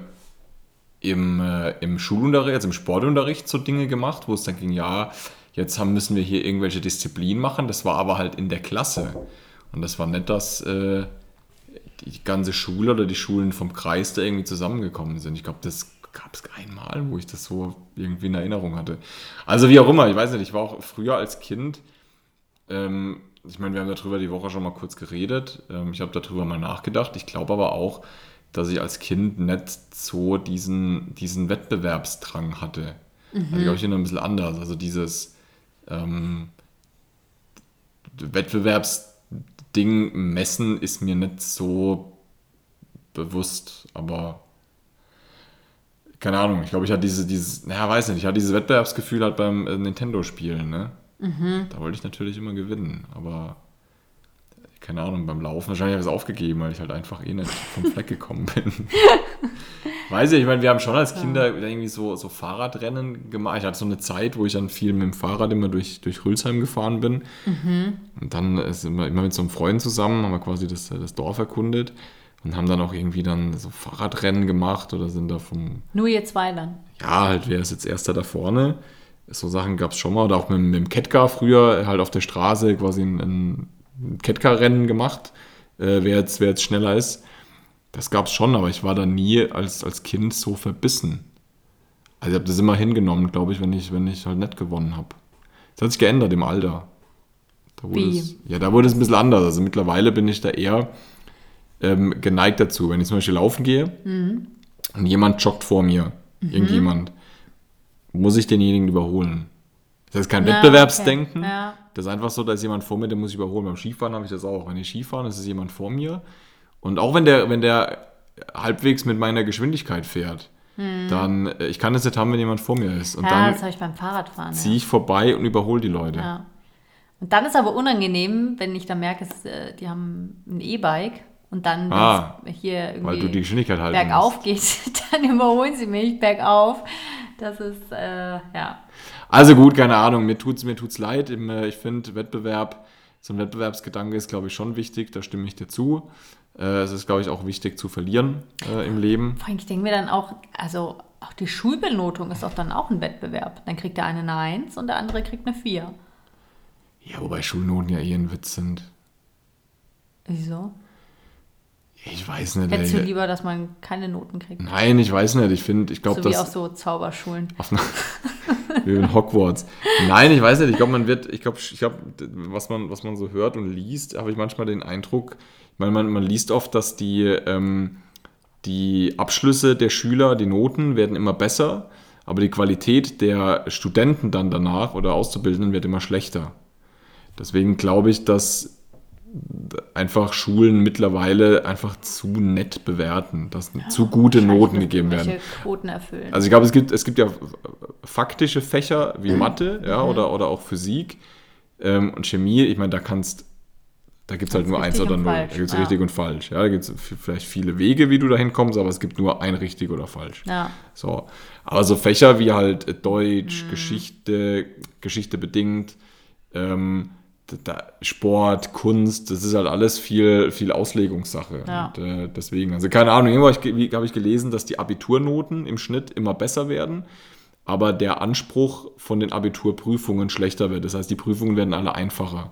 im, äh, im Schulunterricht, also im Sportunterricht so Dinge gemacht, wo es dann ging, ja, jetzt haben, müssen wir hier irgendwelche Disziplinen machen. Das war aber halt in der Klasse. Und das war nicht, dass äh, die ganze Schule oder die Schulen vom Kreis da irgendwie zusammengekommen sind. Ich glaube, das gab es einmal, wo ich das so irgendwie in Erinnerung hatte. Also wie auch immer, ich weiß nicht, ich war auch früher als Kind, ähm, ich meine, wir haben darüber die Woche schon mal kurz geredet. Ähm, ich habe darüber mal nachgedacht. Ich glaube aber auch, dass ich als Kind nicht so diesen, diesen Wettbewerbsdrang hatte. Mhm. Also glaube ich noch ein bisschen anders. Also dieses ähm, Wettbewerbsding messen ist mir nicht so bewusst, aber keine Ahnung, ich glaube, ich hatte diese, dieses, naja, weiß nicht, ich hatte dieses Wettbewerbsgefühl halt beim äh, Nintendo-Spielen, ne? Mhm. Da wollte ich natürlich immer gewinnen, aber keine Ahnung, beim Laufen. Wahrscheinlich habe ich es aufgegeben, weil ich halt einfach eh nicht vom Fleck gekommen bin. *laughs* Weiß ich, ich meine, wir haben schon als Kinder irgendwie so, so Fahrradrennen gemacht. Ich hatte so eine Zeit, wo ich dann viel mit dem Fahrrad immer durch, durch Rülsheim gefahren bin. Mhm. Und dann sind wir immer mit so einem Freund zusammen, haben wir quasi das, das Dorf erkundet und haben dann auch irgendwie dann so Fahrradrennen gemacht oder sind da vom. Nur ihr zwei dann? Ja, halt, wer ist jetzt Erster da vorne? So Sachen gab es schon mal. Oder auch mit, mit dem Ketka früher halt auf der Straße quasi ein, ein Ketka-Rennen gemacht, äh, wer, jetzt, wer jetzt schneller ist. Das gab es schon, aber ich war da nie als, als Kind so verbissen. Also ich habe das immer hingenommen, glaube ich, wenn ich, wenn ich halt nicht gewonnen habe. Das hat sich geändert im Alter. Da Wie? Es, ja, da wurde es ein bisschen anders. Also mittlerweile bin ich da eher ähm, geneigt dazu. Wenn ich zum Beispiel laufen gehe mhm. und jemand joggt vor mir, mhm. irgendjemand, muss ich denjenigen überholen. Das ist kein ja, Wettbewerbsdenken. Okay. Ja. Das ist einfach so, da ist jemand vor mir, der muss ich überholen. Beim Skifahren habe ich das auch. Wenn ich Skifahren, ist jemand vor mir. Und auch wenn der, wenn der halbwegs mit meiner Geschwindigkeit fährt, hm. dann, äh, ich kann das nicht haben, wenn jemand vor mir ist. Und ja, dann das habe ich beim Fahrradfahren. Ziehe ich vorbei und überhole die Leute. Ja. Und dann ist aber unangenehm, wenn ich dann merke, äh, die haben ein E-Bike und dann ah, hier irgendwie weil du die Geschwindigkeit halten bergauf musst. geht, *laughs* dann überholen sie mich bergauf. Das ist, äh, ja. Also gut, keine Ahnung, mir tut es mir tut's leid. Äh, ich finde, Wettbewerb, so ein Wettbewerbsgedanke ist, glaube ich, schon wichtig, da stimme ich dir zu. Äh, es ist, glaube ich, auch wichtig zu verlieren äh, im Leben. Vor allem, ich denke mir dann auch, also auch die Schulbenotung ist doch dann auch ein Wettbewerb. Dann kriegt der eine eine 1 und der andere kriegt eine 4. Ja, wobei Schulnoten ja eh ein Witz sind. Wieso? Ich weiß nicht. Hättest du lieber, dass man keine Noten kriegt? Nein, ich weiß nicht. Ich finde, ich glaube, so wie dass. auch so Zauberschulen. Wie in *laughs* Hogwarts. Nein, ich weiß nicht. Ich glaube, man wird, ich glaube, ich glaube, was man, was man so hört und liest, habe ich manchmal den Eindruck, ich meine, man, man liest oft, dass die, ähm, die Abschlüsse der Schüler, die Noten werden immer besser, aber die Qualität der Studenten dann danach oder Auszubildenden wird immer schlechter. Deswegen glaube ich, dass einfach Schulen mittlerweile einfach zu nett bewerten, dass zu gute Noten gegeben werden. Quoten erfüllen. Also ich glaube, es gibt, es gibt ja faktische Fächer wie Mathe ja, oder, oder auch Physik ähm, und Chemie. Ich meine, da kannst, da gibt es halt nur eins oder null. falsch, Da gibt es ja. richtig und falsch. Ja, da gibt es vielleicht viele Wege, wie du da hinkommst, aber es gibt nur ein richtig oder falsch. ja. So. Aber so Fächer wie halt äh, Mhm. Deutsch, Geschichte, Geschichte bedingt, ähm, Sport, Kunst, das ist halt alles viel, viel Auslegungssache. Ja. Und, äh, deswegen, also keine Ahnung, irgendwo habe ich, gelesen, dass die Abiturnoten im Schnitt immer besser werden, aber der Anspruch von den Abiturprüfungen schlechter wird. Das heißt, die Prüfungen werden alle einfacher.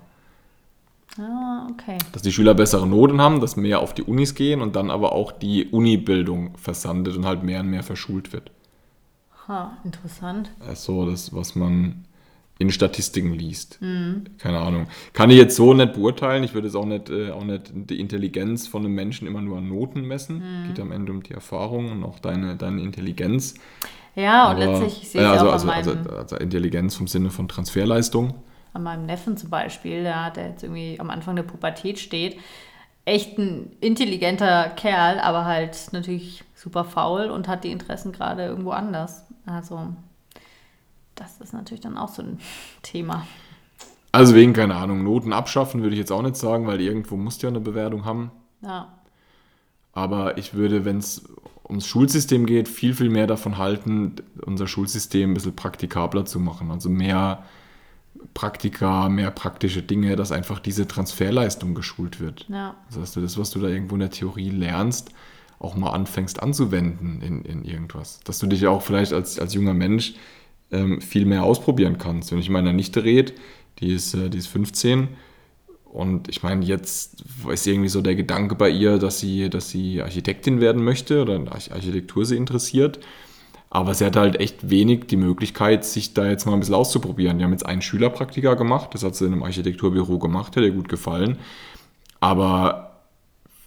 Ah, okay. Dass die Schüler bessere Noten haben, dass mehr auf die Unis gehen und dann aber auch die Unibildung versandet und halt mehr und mehr verschult wird. Ha, interessant. so das, was man in Statistiken liest. Keine Ahnung. Kann ich jetzt so nicht beurteilen. Ich würde es auch nicht, äh, auch nicht die Intelligenz von einem Menschen immer nur an Noten messen. Geht am Ende um die Erfahrung und auch deine, deine Intelligenz. Ja, und Aber- letztlich, ich sehe äh, es also, auch also, an, also, meinem, also Intelligenz vom Sinne von Transferleistung. an meinem Neffen zum Beispiel, der, der jetzt irgendwie am Anfang der Pubertät steht. Echt ein intelligenter Kerl, aber halt natürlich super faul und hat die Interessen gerade irgendwo anders. Also, das ist natürlich dann auch so ein *laughs* Thema. Also wegen, keine Ahnung, Noten abschaffen würde ich jetzt auch nicht sagen, weil irgendwo musst du ja eine Bewertung haben. Ja, Aber ich würde, wenn es ums Schulsystem geht, viel, viel mehr davon halten, unser Schulsystem ein bisschen praktikabler zu machen. Also mehr Praktika, mehr praktische Dinge, dass einfach diese Transferleistung geschult wird. ja, Das heißt, du das, was du da irgendwo in der Theorie lernst, auch mal anfängst anzuwenden in, in irgendwas. Dass du dich auch vielleicht als, als junger Mensch ähm, viel mehr ausprobieren kannst. Wenn ich meiner Nichte rede, die ist, äh, die ist 15 und ich meine, jetzt ist irgendwie so der Gedanke bei ihr, dass sie, dass sie Architektin werden möchte oder Architektur sie interessiert. Aber sie hat halt echt wenig die Möglichkeit, sich da jetzt mal ein bisschen auszuprobieren. Die haben jetzt einen Schülerpraktika gemacht, das hat sie in einem Architekturbüro gemacht, hat ihr gut gefallen. Aber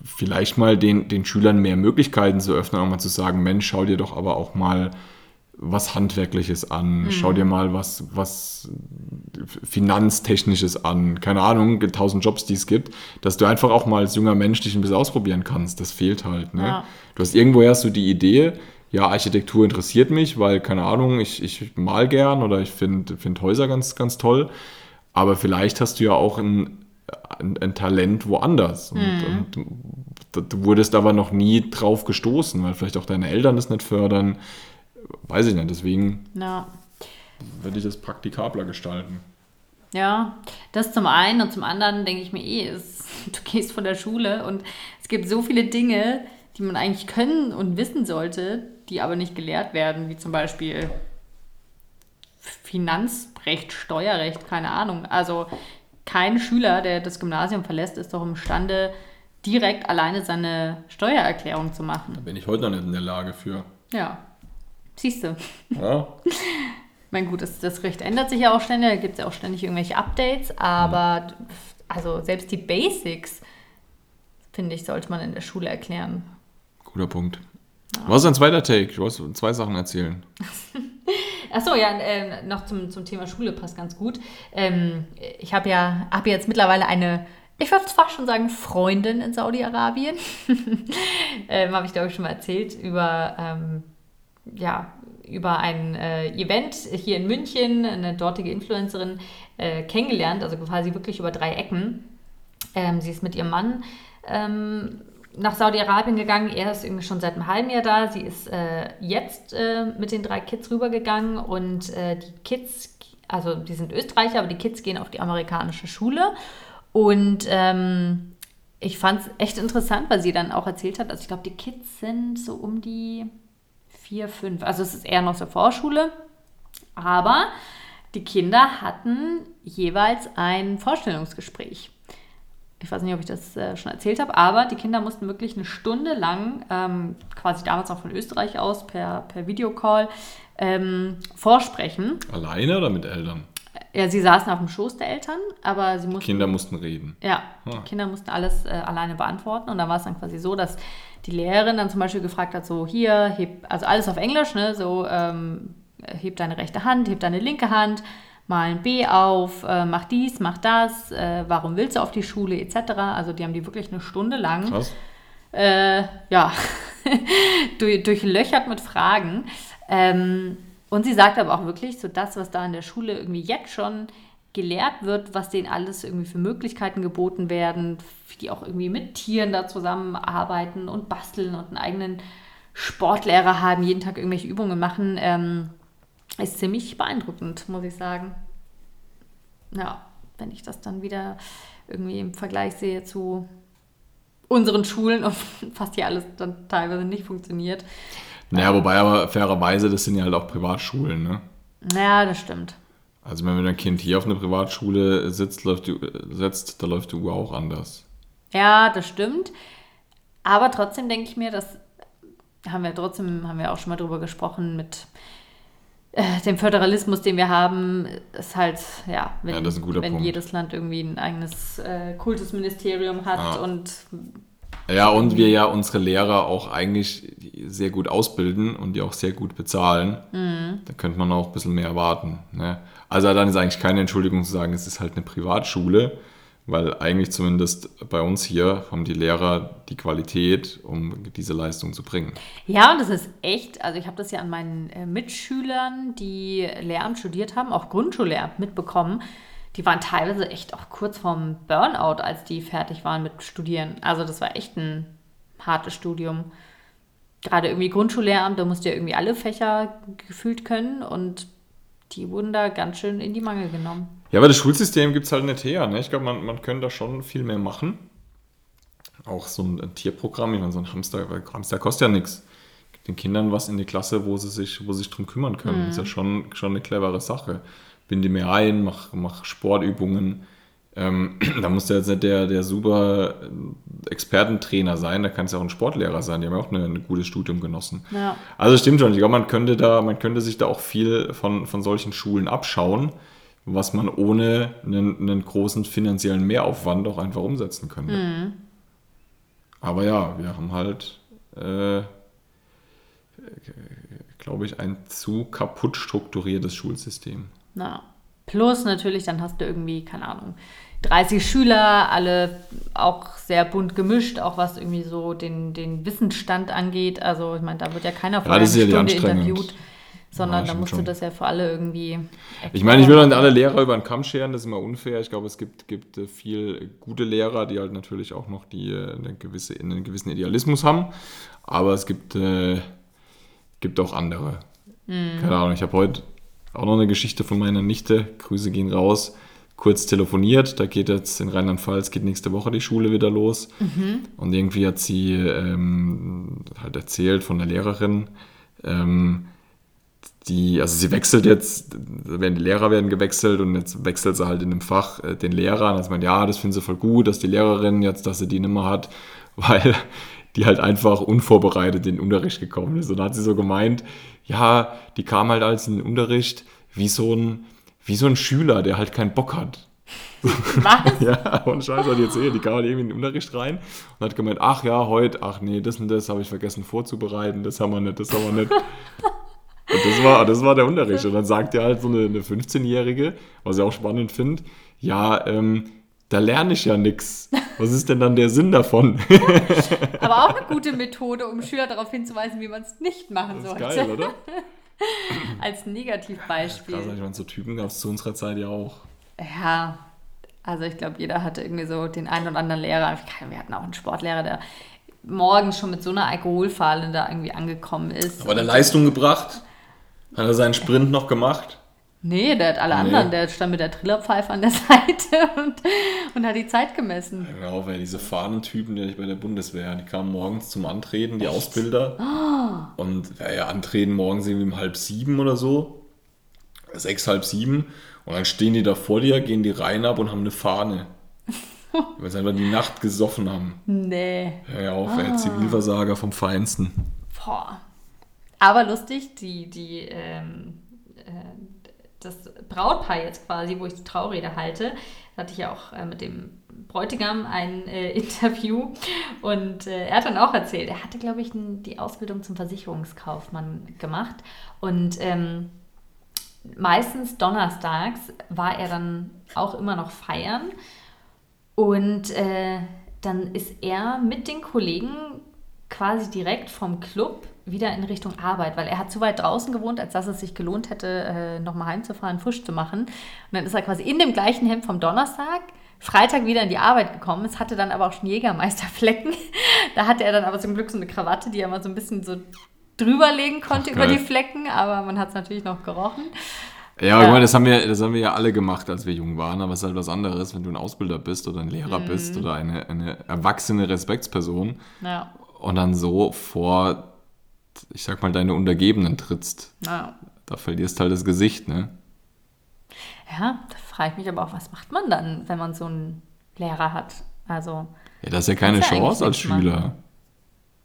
vielleicht mal den, den Schülern mehr Möglichkeiten zu öffnen, auch mal zu sagen, Mensch, schau dir doch aber auch mal was Handwerkliches an, schau dir mal was, was Finanztechnisches an, keine Ahnung, tausend Jobs, die es gibt, dass du einfach auch mal als junger Mensch dich ein bisschen ausprobieren kannst. Das fehlt halt. Ne? Ja. Du hast irgendwo hast du die Idee, ja, Architektur interessiert mich, weil, keine Ahnung, ich, ich mal gern oder ich finde find Häuser ganz, ganz toll. Aber vielleicht hast du ja auch ein, ein, ein Talent woanders. Und, und du, du wurdest aber noch nie drauf gestoßen, weil vielleicht auch deine Eltern das nicht fördern. Weiß ich nicht. Deswegen ja. würde ich das praktikabler gestalten. Ja, das zum einen und zum anderen denke ich mir eh, es, du gehst von der Schule und es gibt so viele Dinge, die man eigentlich können und wissen sollte, die aber nicht gelehrt werden, wie zum Beispiel Finanzrecht, Steuerrecht, keine Ahnung. Also kein Schüler, der das Gymnasium verlässt, ist doch imstande, direkt alleine seine Steuererklärung zu machen. Da bin ich heute noch nicht in der Lage für. Ja, siehst du. Ja? *laughs* Ich meine, gut, das, das Recht ändert sich ja auch ständig, da gibt es ja auch ständig irgendwelche Updates, aber also selbst die Basics, finde ich, sollte man in der Schule erklären. Guter Punkt. Was ist ein zweiter Take? Du wolltest zwei Sachen erzählen. *laughs* Achso, ja, äh, noch zum, zum Thema Schule passt ganz gut. Ähm, ich habe ja hab jetzt mittlerweile eine, ich würde zwar schon sagen, Freundin in Saudi-Arabien. *laughs* ähm, habe ich, glaube ich, schon mal erzählt, über, ähm, ja, über ein äh, Event hier in München, eine dortige Influencerin äh, kennengelernt, also quasi wirklich über drei Ecken. Ähm, sie ist mit ihrem Mann ähm, nach Saudi-Arabien gegangen. Er ist irgendwie schon seit einem halben Jahr da. Sie ist äh, jetzt äh, mit den drei Kids rübergegangen und äh, die Kids, also die sind Österreicher, aber die Kids gehen auf die amerikanische Schule. Und ähm, ich fand es echt interessant, weil sie dann auch erzählt hat, also ich glaube, die Kids sind so um die vier, fünf. Also es ist eher noch so Vorschule. Aber die Kinder hatten jeweils ein Vorstellungsgespräch. Ich weiß nicht, ob ich das äh, schon erzählt habe, aber die Kinder mussten wirklich eine Stunde lang, ähm, quasi damals auch von Österreich aus, per, per Videocall, ähm, vorsprechen. Alleine oder mit Eltern? Ja, sie saßen auf dem Schoß der Eltern, aber sie mussten. Kinder mussten reden. Ja, Ah. die Kinder mussten alles äh, alleine beantworten. Und da war es dann quasi so, dass die Lehrerin dann zum Beispiel gefragt hat: so, hier, heb, also alles auf Englisch, ne? So, ähm, heb deine rechte Hand, heb deine linke Hand, mal ein B auf, äh, mach dies, mach das, äh, warum willst du auf die Schule, etc. Also die haben die wirklich eine Stunde lang Krass. äh, ja, *laughs* durch, durchlöchert mit Fragen. Ähm, und sie sagt aber auch wirklich, so das, was da in der Schule irgendwie jetzt schon gelehrt wird, was denen alles irgendwie für Möglichkeiten geboten werden, die auch irgendwie mit Tieren da zusammenarbeiten und basteln und einen eigenen Sportlehrer haben, jeden Tag irgendwelche Übungen machen, ähm, ist ziemlich beeindruckend, muss ich sagen. Ja, wenn ich das dann wieder irgendwie im Vergleich sehe zu unseren Schulen *laughs* und fast hier alles dann teilweise nicht funktioniert. Naja, wobei aber fairerweise, das sind ja halt auch Privatschulen, ne? Ja, das stimmt. Also wenn dein Kind hier auf eine Privatschule sitzt, läuft die, setzt, da läuft die Uhr auch anders. Ja, das stimmt. Aber trotzdem denke ich mir, das haben wir trotzdem, haben wir auch schon mal drüber gesprochen, mit äh, dem Föderalismus, den wir haben, ist halt, ja, wenn, Ja, das ist ein guter wenn jedes Land irgendwie ein eigenes äh, Kultusministerium hat Ja. und Ja, und wir ja unsere Lehrer auch eigentlich sehr gut ausbilden und die auch sehr gut bezahlen. Da könnte man auch ein bisschen mehr erwarten. Ne? Also dann ist eigentlich keine Entschuldigung zu sagen, es ist halt eine Privatschule, weil eigentlich zumindest bei uns hier haben die Lehrer die Qualität, um diese Leistung zu bringen. Ja, und das ist echt, also ich habe das ja an meinen äh, Mitschülern, die Lehramt studiert haben, auch Grundschullehramt mitbekommen. Die waren teilweise echt auch kurz vorm Burnout, als die fertig waren mit Studieren. Also das war echt ein hartes Studium. Gerade irgendwie Grundschullehramt, da musst du ja irgendwie alle Fächer gefühlt können und die wurden da ganz schön in die Mangel genommen. Ja, aber das Schulsystem gibt es halt nicht her. Ne? Ich glaube, man, man könnte da schon viel mehr machen. Auch so ein Tierprogramm, ich meine, so ein Hamster, weil Hamster kostet ja nichts. Gibt den Kindern was in die Klasse, wo sie sich, wo sie sich drum kümmern können. Das ist ja schon, schon eine clevere Sache. Binde mehr ein, mach, mach Sportübungen. Ähm, *clears throat* da muss der jetzt nicht der, der super äh, Expertentrainer sein, da kann es ja auch ein Sportlehrer sein. Die haben ja auch eine- ein gutes Studium genossen. Ja. Also stimmt schon. Ich glaube, man könnte da, man könnte sich da auch viel von, von solchen Schulen abschauen, was man ohne einen, einen großen finanziellen Mehraufwand auch einfach umsetzen könnte. Aber ja, wir haben halt, äh, glaube ich, ein zu kaputt strukturiertes Schulsystem. Na. Plus natürlich, dann hast du irgendwie, keine Ahnung, 30 Schüler, alle auch sehr bunt gemischt, auch was irgendwie so den, den Wissensstand angeht. Also ich meine, da wird ja keiner ist ja die Stunde interviewt, sondern Ja, da musst du schon. das ja für alle irgendwie. Ich meine, ich will nicht alle Lehrer über den Kamm scheren, das ist immer unfair. Ich glaube, es gibt, gibt äh, viel gute Lehrer, die halt natürlich auch noch die, äh, eine gewisse, einen gewissen Idealismus haben. Aber es gibt, äh, gibt auch andere. Keine Ahnung, ich habe heute auch noch eine Geschichte von meiner Nichte. Grüße gehen raus. Kurz telefoniert, da geht jetzt in Rheinland-Pfalz, geht nächste Woche die Schule wieder los. Und irgendwie hat sie ähm, halt erzählt von der Lehrerin, ähm, die, also sie wechselt jetzt, werden die Lehrer werden gewechselt und jetzt wechselt sie halt in dem Fach äh, den Lehrer. Und dann meint, ja, das finden sie voll gut, dass die Lehrerin jetzt, dass sie die nicht mehr hat, *laughs* weil die halt einfach unvorbereitet in den Unterricht gekommen ist. Und dann hat sie so gemeint, ja, die kam halt als in den Unterricht wie so ein, wie so ein Schüler, der halt keinen Bock hat. *laughs* Was? *laughs* Ja, und Scheiß hat die erzählt, die kam halt irgendwie in den Unterricht rein und hat gemeint, ach ja, heute, ach nee, das und das habe ich vergessen vorzubereiten, das haben wir nicht, das haben wir nicht. Und das war, das war der Unterricht. Und dann sagt ja halt so eine, eine 15-Jährige, was ich auch spannend finde, ja, ähm, da lerne ich ja nichts. Was ist denn dann der Sinn davon? *laughs* Aber auch eine gute Methode, um Schüler darauf hinzuweisen, wie man es nicht machen Das ist sollte. geil, oder? *laughs* Als Negativbeispiel. Krass, ich meine, so Typen gab es zu unserer Zeit ja auch. Ja, also ich glaube, jeder hatte irgendwie so den einen oder anderen Lehrer. Wir hatten auch einen Sportlehrer, der morgens schon mit so einer Alkoholfahle da irgendwie angekommen ist. Aber der Leistung gebracht? Hat er seinen Sprint noch gemacht? Nee, der hat alle Nee. anderen. Der stand mit der Trillerpfeife an der Seite *laughs* und, und hat die Zeit gemessen. Hör auf, ey, diese Fahnentypen, die bei der Bundeswehr, die kamen morgens zum Antreten, die Ausbilder. Und ja, ja, antreten morgens irgendwie um halb sieben oder so. Sechs, halb sieben. Und dann stehen die da vor dir, gehen die Reihen ab und haben eine Fahne. *laughs* Weil sie einfach die Nacht gesoffen haben. Nee. Hör ja auf, ey, Zivilversager vom Feinsten. Boah. Aber lustig, die, die, ähm, äh, das Brautpaar jetzt quasi, wo ich die Traurede halte, hatte ich ja auch äh, mit dem Bräutigam ein äh, *laughs* Interview und äh, er hat dann auch erzählt, er hatte, glaube ich, die Ausbildung zum Versicherungskaufmann gemacht und ähm, meistens donnerstags war er dann auch immer noch feiern und äh, dann ist er mit den Kollegen quasi direkt vom Club wieder in Richtung Arbeit, weil er hat zu weit draußen gewohnt, als dass es sich gelohnt hätte, äh, nochmal heimzufahren, frisch zu machen. Und dann ist er quasi in dem gleichen Hemd vom Donnerstag, Freitag wieder in die Arbeit gekommen. Es hatte dann aber auch schon Jägermeisterflecken. Da hatte er dann aber zum Glück so eine Krawatte, die er mal so ein bisschen so drüberlegen konnte Ach, über die Flecken, aber man hat es natürlich noch gerochen. Ja, Ja. ich meine, das haben, wir, das haben wir ja alle gemacht, als wir jung waren, aber es ist halt was anderes, wenn du ein Ausbilder bist oder ein Lehrer Mhm. bist oder eine, eine erwachsene Respektsperson Ja, und dann so vor, ich sag mal, deine Untergebenen trittst. naja. Da verlierst halt das Gesicht, ne? Ja, da frage ich mich aber auch, was macht man dann, wenn man so einen Lehrer hat? Also, Ja, das ist ja keine ja Chance als Schüler.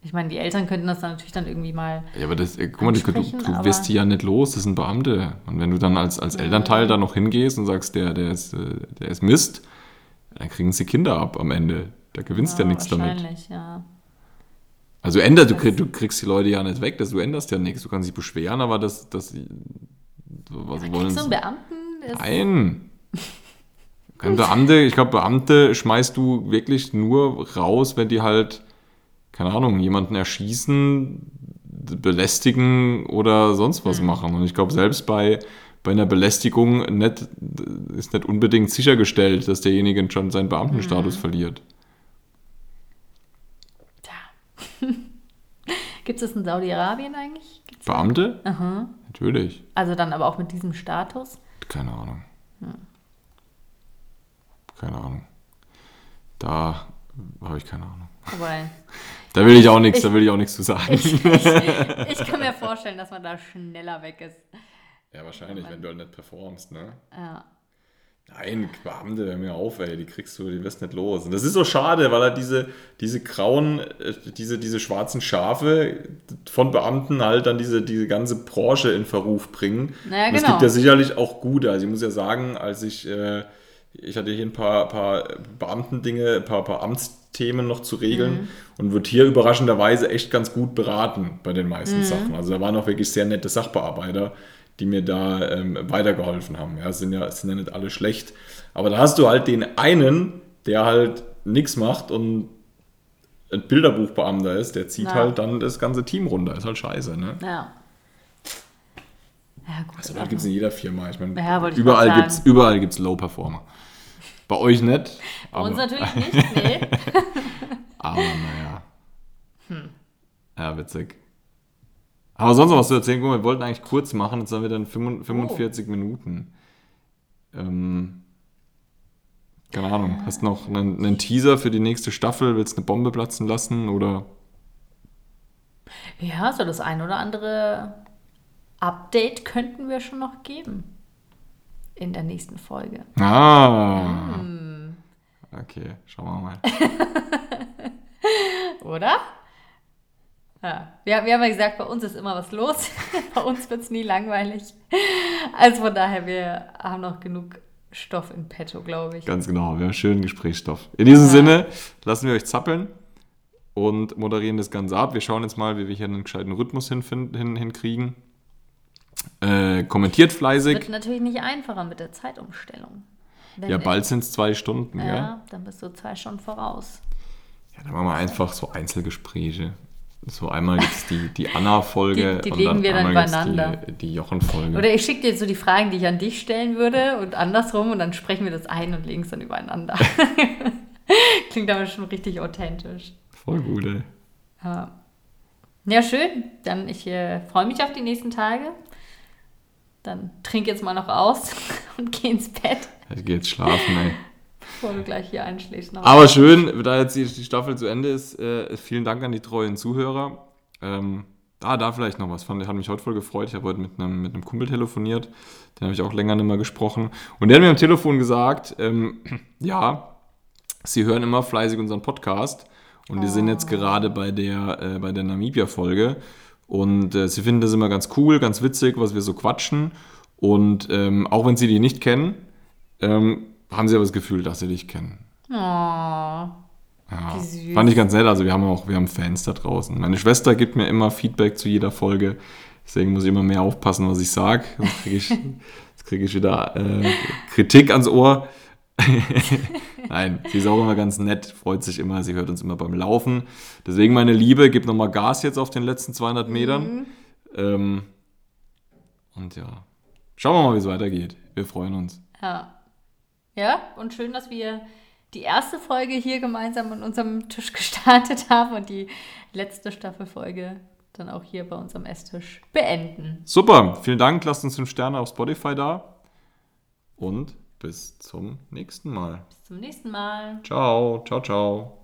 ich meine, die Eltern könnten das dann natürlich dann irgendwie mal. Ja, aber das, äh, guck mal, du, du, wirst die ja nicht los, das sind Beamte. Und wenn du dann als, als Elternteil da noch hingehst und sagst, der, der, ist, äh, der ist Mist, dann kriegen sie Kinder ab am Ende. Da gewinnst du ja, nichts damit. Wahrscheinlich, ja. Also ändert, du, du kriegst die Leute ja nicht weg, das, du änderst ja nichts. Du kannst dich beschweren, aber das, das was wollen Kriegst du sie? einen Beamten? Nein. Beamte, ich glaube, Beamte schmeißt du wirklich nur raus, wenn die halt, keine Ahnung, jemanden erschießen, belästigen oder sonst was machen. Und ich glaube, selbst bei, bei einer Belästigung nicht, ist nicht unbedingt sichergestellt, dass derjenige schon seinen Beamtenstatus verliert. Gibt es das in Saudi-Arabien eigentlich? Gibt's? Beamte? Aha. Natürlich. Also dann aber auch mit diesem Status? Keine Ahnung. Keine Ahnung. Da habe ich keine Ahnung. Wobei, *laughs* Da will ich auch nichts, Ich- da will ich auch nichts zu sagen. ich, ich *laughs* kann mir vorstellen, dass man da schneller weg ist. Ja, wahrscheinlich, wenn du halt nicht performst, ne? Ja. Nein, Beamte, hör mir auf, ey, die kriegst du, die wirst nicht los. Und das ist so schade, weil er diese, diese grauen, äh, diese, diese schwarzen Schafe von Beamten halt dann diese, diese ganze Branche in Verruf bringen. Naja, Und es genau. gibt ja sicherlich auch gute. Also ich muss ja sagen, als ich, äh, ich hatte hier ein paar, paar Beamtendinge, ein paar, paar Amtsthemen noch zu regeln Mhm. und wird hier überraschenderweise echt ganz gut beraten bei den Mhm. meisten Sachen. Also da waren auch wirklich sehr nette Sachbearbeiter, die mir da ähm, weitergeholfen haben. Ja, es sind ja, sind ja nicht alle schlecht. Aber da hast du halt den einen, der halt nichts macht und ein Bilderbuchbeamter ist, der zieht Ja. halt dann das ganze Team runter. Ist halt scheiße, ne? Ja. Ja, gut. Also das gibt es in jeder Firma. Ich meine, Ja, überall gibt es überall gibt's Low Performer. Bei euch nicht. Bei uns natürlich nicht, *laughs* nee. Aber naja. Hm. Ja, witzig. Aber sonst noch was zu erzählen. Guck mal, wir wollten eigentlich kurz machen, jetzt haben wir dann Oh. 45 Minuten. Ähm, keine Ahnung. Hast du noch einen, einen Teaser für die nächste Staffel? Willst du eine Bombe platzen lassen? Oder? Ja, so das ein oder andere Update könnten wir schon noch geben. In der nächsten Folge. Ah. Hm. Okay, schauen wir mal. *laughs* Oder? Ja, wir, wir haben ja gesagt, bei uns ist immer was los. *laughs* bei uns wird es nie langweilig. Also von daher, wir haben noch genug Stoff in petto, glaube ich. Ganz genau, wir haben schönen Gesprächsstoff. In diesem Ja. Sinne lassen wir euch zappeln und moderieren das Ganze ab. Wir schauen jetzt mal, wie wir hier einen gescheiten Rhythmus hin, hinkriegen. Äh, kommentiert fleißig. Wird natürlich nicht einfacher mit der Zeitumstellung. Wenn- Ja, bald sind es zwei Stunden, gell? Ja, dann bist du zwei Stunden voraus. Ja, dann machen wir einfach so Einzelgespräche. So einmal gibt es die, die Anna-Folge Die- die und legen dann wir dann übereinander. die, die Jochen-Folge. Oder ich schicke dir so die Fragen, die ich an dich stellen würde und andersrum und dann sprechen wir das ein und legen es dann übereinander. *laughs* Klingt aber schon richtig authentisch. Voll gut, ey. Ja, ja schön. Dann ich äh, freue mich auf die nächsten Tage. Dann trink jetzt mal noch aus *laughs* und geh ins Bett, Ich gehe jetzt schlafen, ey. Bevor du gleich hier einschläfst. Aber schön, da jetzt die, die Staffel zu Ende ist, äh, vielen Dank an die treuen Zuhörer. Ähm, ah, da vielleicht noch was. Fand, hat mich heute voll gefreut. Ich habe heute mit einem, mit einem Kumpel telefoniert. Den habe ich auch länger nicht mehr gesprochen. Und der hat mir am Telefon gesagt, ähm, *clears throat* ja, sie hören immer fleißig unseren Podcast. Und wir sind jetzt gerade bei der, äh, bei der Namibia-Folge. Und äh, sie finden das immer ganz cool, ganz witzig, was wir so quatschen. Und ähm, auch wenn sie die nicht kennen, ähm, haben sie aber das Gefühl, dass sie dich kennen. Oh. Ja, fand ich ganz nett. Also wir haben auch, wir haben Fans da draußen. Meine Schwester gibt mir immer Feedback zu jeder Folge. Deswegen muss ich immer mehr aufpassen, was ich sage. Sonst kriege ich, *laughs* sonst krieg ich wieder äh, Kritik ans Ohr. *laughs* Nein, sie ist auch immer ganz nett, freut sich immer, sie hört uns immer beim Laufen. Deswegen, meine Liebe, gib nochmal Gas jetzt auf den letzten 200 Metern. Ähm, und ja, schauen wir mal, wie es weitergeht. Wir freuen uns. Ja. Ja, und schön, dass wir die erste Folge hier gemeinsam an unserem Tisch *laughs* gestartet haben und die letzte Staffelfolge dann auch hier bei uns am Esstisch beenden. Super, vielen Dank, lasst uns 5 Sterne auf Spotify da. Und bis zum nächsten Mal. Bis zum nächsten Mal. Ciao, ciao, ciao.